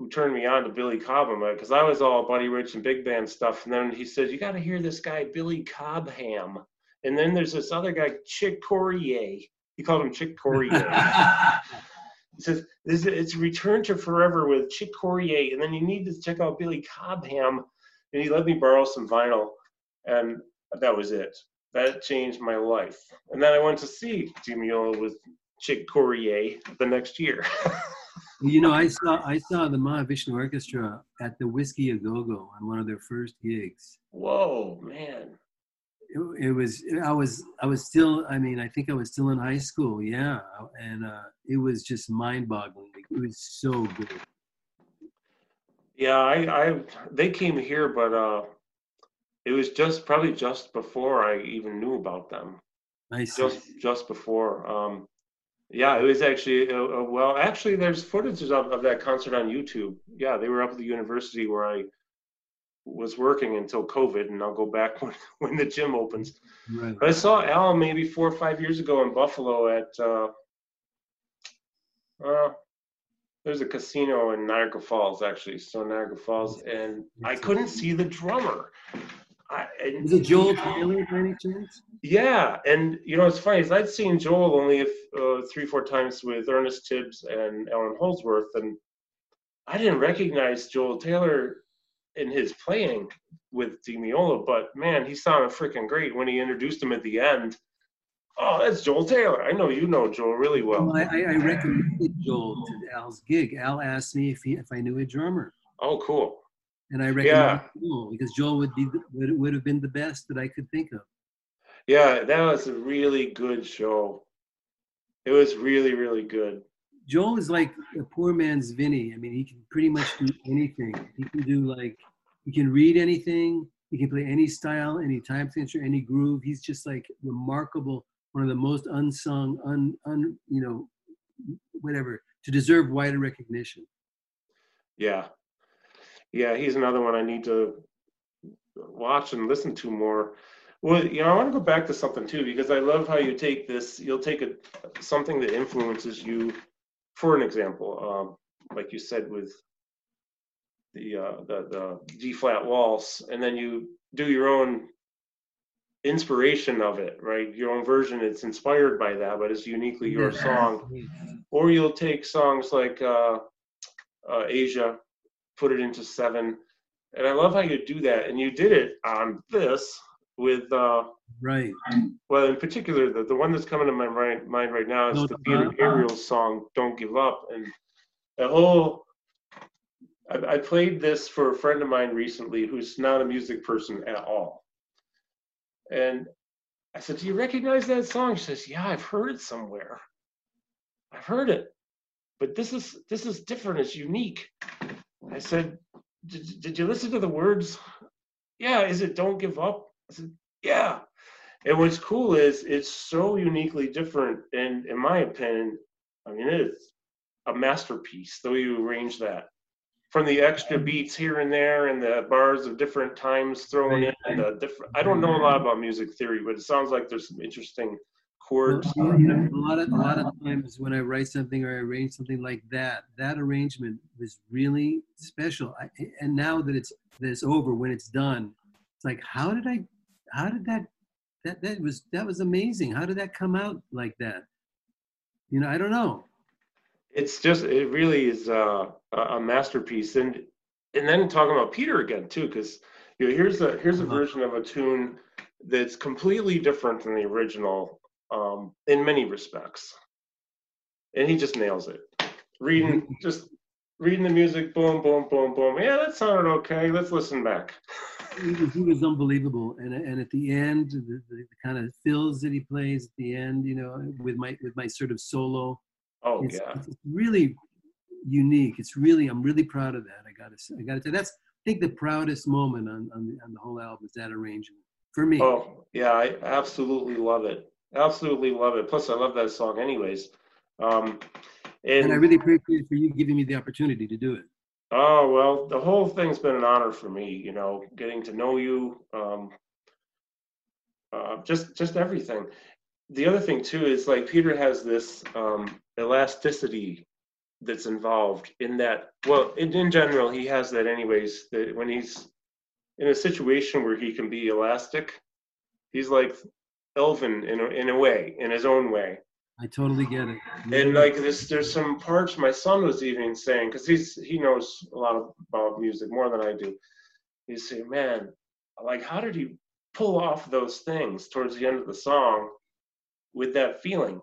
who turned me on to Billy Cobham uh, because I was all Buddy Rich and big band stuff. And then he said, You got to hear this guy, Billy Cobham. And then there's this other guy, Chick Corea. He called him Chick Corea. he says, this, It's Return to Forever with Chick Corea. And then you need to check out Billy Cobham. And he let me borrow some vinyl. And that was it. That changed my life. And then I went to see Di Meola with Chick Corea the next year. You know, I saw I saw the Mahavishnu Orchestra at the Whisky a Go Go on one of their first gigs. Whoa, man! It, it, was I was I was still I mean I think I was still in high school, yeah, and uh, it was just mind boggling. It was so good. Yeah, I, I they came here, but uh, it was just probably just before I even knew about them. I see. Just just before. Um, yeah, it was actually uh, uh, well. Actually, there's footage of, of that concert on YouTube. Yeah, they were up at the university where I was working until COVID, and I'll go back when, when the gym opens. Right. But I saw Al maybe four or five years ago in Buffalo at uh, uh, there's a casino in Niagara Falls actually, so Niagara Falls, and I couldn't see the drummer. I, and Was it Joel Taylor by any chance? Yeah, and you know it's funny is I'd seen Joel only uh, three four times with Ernest Tibbs and Allan Holdsworth, and I didn't recognize Joel Taylor in his playing with Di Meola, but man, he sounded freaking great when he introduced him at the end. Oh, that's Joel Taylor. I know you know Joel really well. Well, I, I recommended Joel to Al's gig. Al asked me if he if I knew a drummer, Oh, cool. And I recommended Joel because Joel would be would, would have been the best that I could think of. Yeah, that was a really good show. It was really, really good. Joel is like a poor man's Vinny. I mean, he can pretty much do anything. He can do like he can read anything. He can play any style, any time signature, any groove. He's just like remarkable. One of the most unsung, un, un you know, whatever to deserve wider recognition. Yeah. Yeah, he's another one I need to watch and listen to more. Well, you know, I want to go back to something too because I love how you take this. You'll take a something that influences you. For an example, um, like you said with the uh, the the D flat waltz, and then you do your own inspiration of it, right? Your own version. It's inspired by that, but it's uniquely your song. Or you'll take songs like uh, uh, Asia, put it into seven, and I love how you do that. And you did it on this with uh, Right. well, in particular, the, the one that's coming to my mind, mind right now is No, the Peter uh, Gabriel's song "Don't Give Up," and the whole. I, I played this for a friend of mine recently who's not a music person at all, and I said, "Do you recognize that song?" She says, "Yeah, I've heard it somewhere. I've heard it, but this is this is different. It's unique." I said, "Did, did you listen to the words?" Yeah. Is it "Don't Give Up"? I said, "Yeah." And what's cool is it's so uniquely different, and in my opinion, I mean it's a masterpiece the way you arrange that. From the extra beats here and there, and the bars of different times thrown in, and the different. I don't know a lot about music theory, but it sounds like there's some interesting chords. Well, you know, a lot of a lot of times when I write something or I arrange something like that, that arrangement was really special. I, and now that it's that it's over, when it's done, it's like, how did I, how did that, that that was that was amazing. How did that come out like that? You know, I don't know. It's just it really is uh, a a masterpiece, and and then talking about Peter again too, because you know here's a here's a Uh-huh. version of a tune that's completely different than the original um, in many respects, and he just nails it. Reading just reading the music, boom, boom, boom, boom. Yeah, that sounded okay. Let's listen back. He was, unbelievable, and and at the end, the, the, kind of fills that he plays at the end, you know, with my with my sort of solo. Oh it's, yeah, it's really unique. It's really I'm really proud of that. I gotta say, I gotta say that's I think the proudest moment on on the, on the whole album is that arrangement for me. oh yeah, I absolutely love it. Absolutely love it. Plus, I love that song, anyways. Um, and I really appreciate for you giving me the opportunity to do it. Oh, well, the whole thing's been an honor for me, you know, getting to know you, um, uh, just just everything. The other thing too is like Peter has this um, elasticity that's involved in that. Well, in, in general, he has that anyways. That when he's in a situation where he can be elastic, he's like Elvin in a, in a way, in his own way I totally get it. and like this there's some parts my son was even saying because he's he knows a lot about music more than i do he's saying man like how did he pull off those things towards the end of the song with that feeling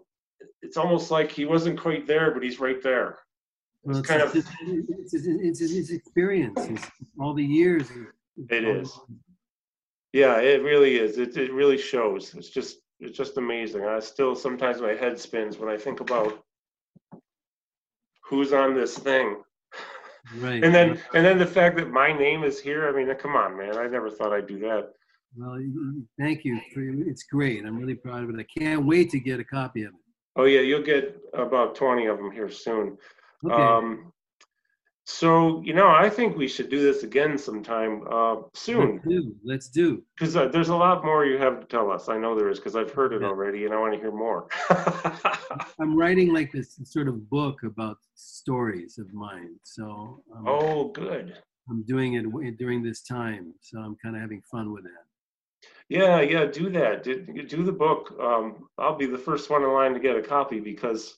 it's almost like he wasn't quite there but he's right there well, it's kind of- it's, it's, it's, it's, it's his experience, it's all the years. It is. Yeah it really is it, it really shows it's just it's just amazing i still sometimes my head spins when i think about who's on this thing Right. and then and then the fact that my name is here i mean come on man i never thought i'd do that Well, thank you. For, it's great. I'm really proud of it. I can't wait to get a copy of it. oh yeah you'll get about 20 of them here soon Okay. um so you know i think we should do this again sometime uh soon Let's do. Because uh, there's a lot more you have to tell us i know there is because i've heard it Yeah. already and i want to hear more I'm writing like this sort of book about stories of mine. So um, oh good I'm doing it during this time. So I'm kind of having fun with that. Yeah, yeah, do that. Do, do the book. Um, I'll be the first one in line to get a copy because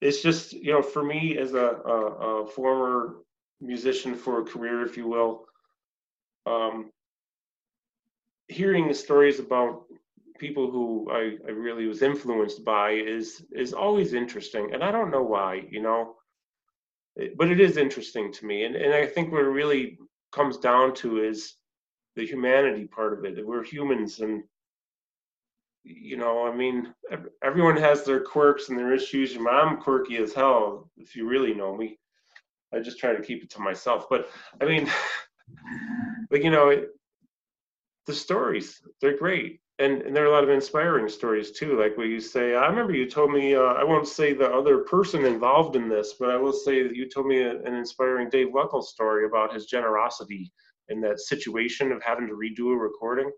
it's just, you know, for me as a, a, a former musician for a career, if you will, um, hearing the stories about people who I, I really was influenced by is is always interesting. And I don't know why, you know, but it is interesting to me. And, and I think what it really comes down to is the humanity part of it. We're humans, and you know, I mean, everyone has their quirks and their issues. I'm quirky as hell, if you really know me. I just try to keep it to myself. But I mean, like you know, it, the stories they're great, and and there are a lot of inspiring stories too. Like what you say. I remember you told me. Uh, I won't say the other person involved in this, but I will say that you told me a, an inspiring Dave Weckl story about his generosity in that situation of having to redo a recording?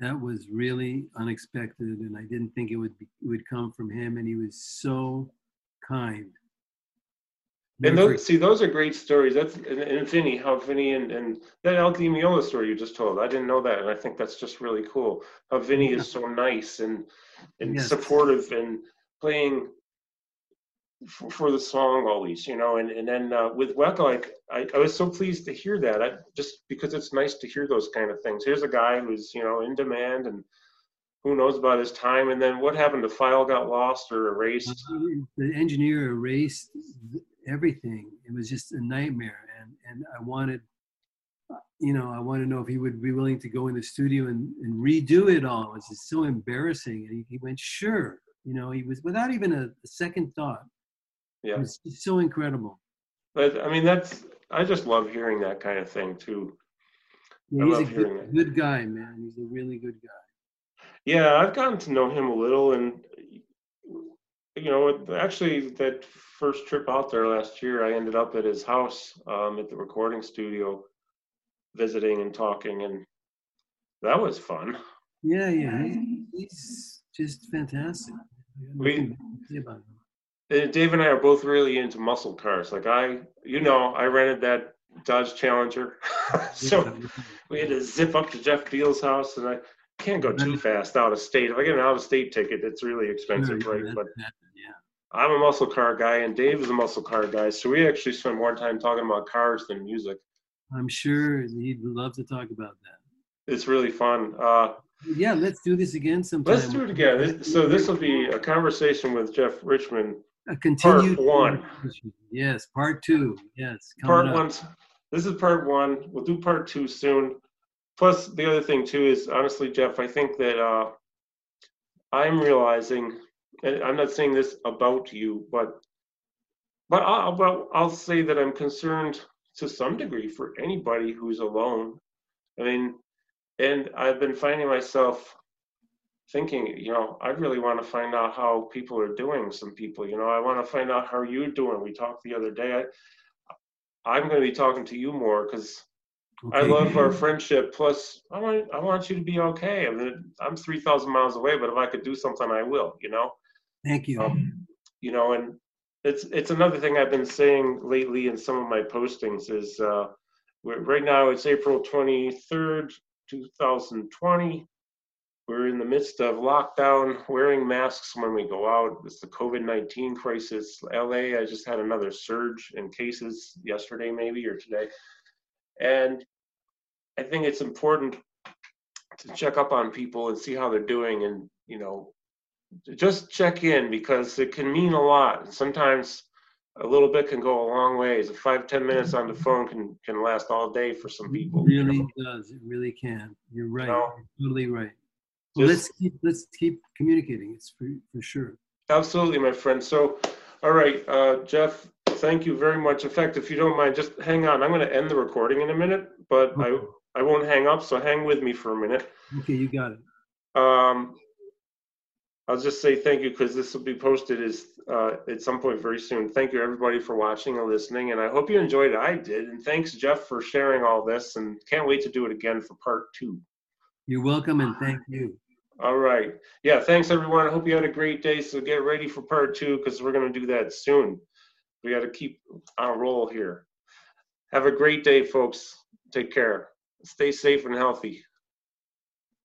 That was really unexpected, and I didn't think it would be, it would come from him. And he was so kind. and those, see, those are great stories. That's and, and Vinny, how Vinny and, and that Al Di Meola story you just told. I didn't know that, and I think that's just really cool. How Vinny is so nice and and yes. supportive and playing for, for, the song always, you know, and, and then uh, with Weckl, like, I, I was so pleased to hear that I, just because it's nice to hear those kind of things. Here's a guy who's, you know, in demand and who knows about his time. And then what happened? The file got lost or erased? The engineer erased everything. It was just a nightmare. And, and I wanted, you know, I want to know if he would be willing to go in the studio and, and redo it all. It's just so embarrassing. And he, he went, sure. You know, he was without even a, a second thought yeah. It's, so incredible. But I mean, that's I just love hearing that kind of thing too. Yeah, he's a good, good, guy, man. He's a really good guy. Yeah, I've gotten to know him a little, and you know, actually, that first trip out there last year, I ended up at his house um, at the recording studio, visiting and talking, and that was fun. Yeah, yeah, he's, he's just fantastic. We, Dave and I are both really into muscle cars. Like I, you know, I rented that Dodge Challenger, so we had to zip up to Jeff Beal's house, and I can't go too fast out of state. If I get an out of state ticket, it's really expensive, right? But yeah. I'm a muscle car guy, and Dave is a muscle car guy, so we actually spend more time talking about cars than music. I'm sure he'd love to talk about that. It's really fun. Uh, yeah, let's do this again sometime. Let's do it again. So this will be a conversation with Jeff Richman a continued part one. Yes, part two. Yes, part one. This is part one. We'll do part two soon. Plus, the other thing too is honestly, Jeff, I think that uh, I'm realizing, and I'm not saying this about you, but but I'll, but I'll say that I'm concerned to some degree for anybody who's alone. I mean, and I've been finding myself thinking, you know, I really want to find out how people are doing. Some people, you know, I want to find out how you're doing. We talked the other day. I, I'm going to be talking to you more because okay. I love our friendship. Plus, I want I want you to be okay. I mean, I'm three thousand miles away, but if I could do something, I will. You know. Thank you. Um, you know, and it's it's another thing I've been saying lately in some of my postings is uh, right now it's April twenty third, two thousand twenty we're in the midst of lockdown, wearing masks when we go out. It's the COVID 19 crisis. LA, I just had another surge in cases yesterday, maybe, or today. And I think it's important to check up on people and see how they're doing and, you know, just check in because it can mean a lot. Sometimes a little bit can go a long ways. Five, ten minutes on the phone can can last all day for some people. It really you know? does. It really can. You're right. You know? You're totally right. Well, let's keep let's keep communicating. It's for for sure. Absolutely, my friend. So, all right, uh, Jeff. Thank you very much. In fact, if you don't mind, just hang on. I'm going to end the recording in a minute, but okay. I I won't hang up. So hang with me for a minute. Okay, you got it. Um, I'll just say thank you because this will be posted is uh, at some point very soon. Thank you everybody for watching and listening, and I hope you enjoyed it. I did, and thanks Jeff for sharing all this, and can't wait to do it again for part two. You're welcome, and thank you. All right. Yeah, thanks everyone. I hope you had a great day. So get ready for part two because we're going to do that soon. We got to keep on roll here. Have a great day, folks. Take care. Stay safe and healthy.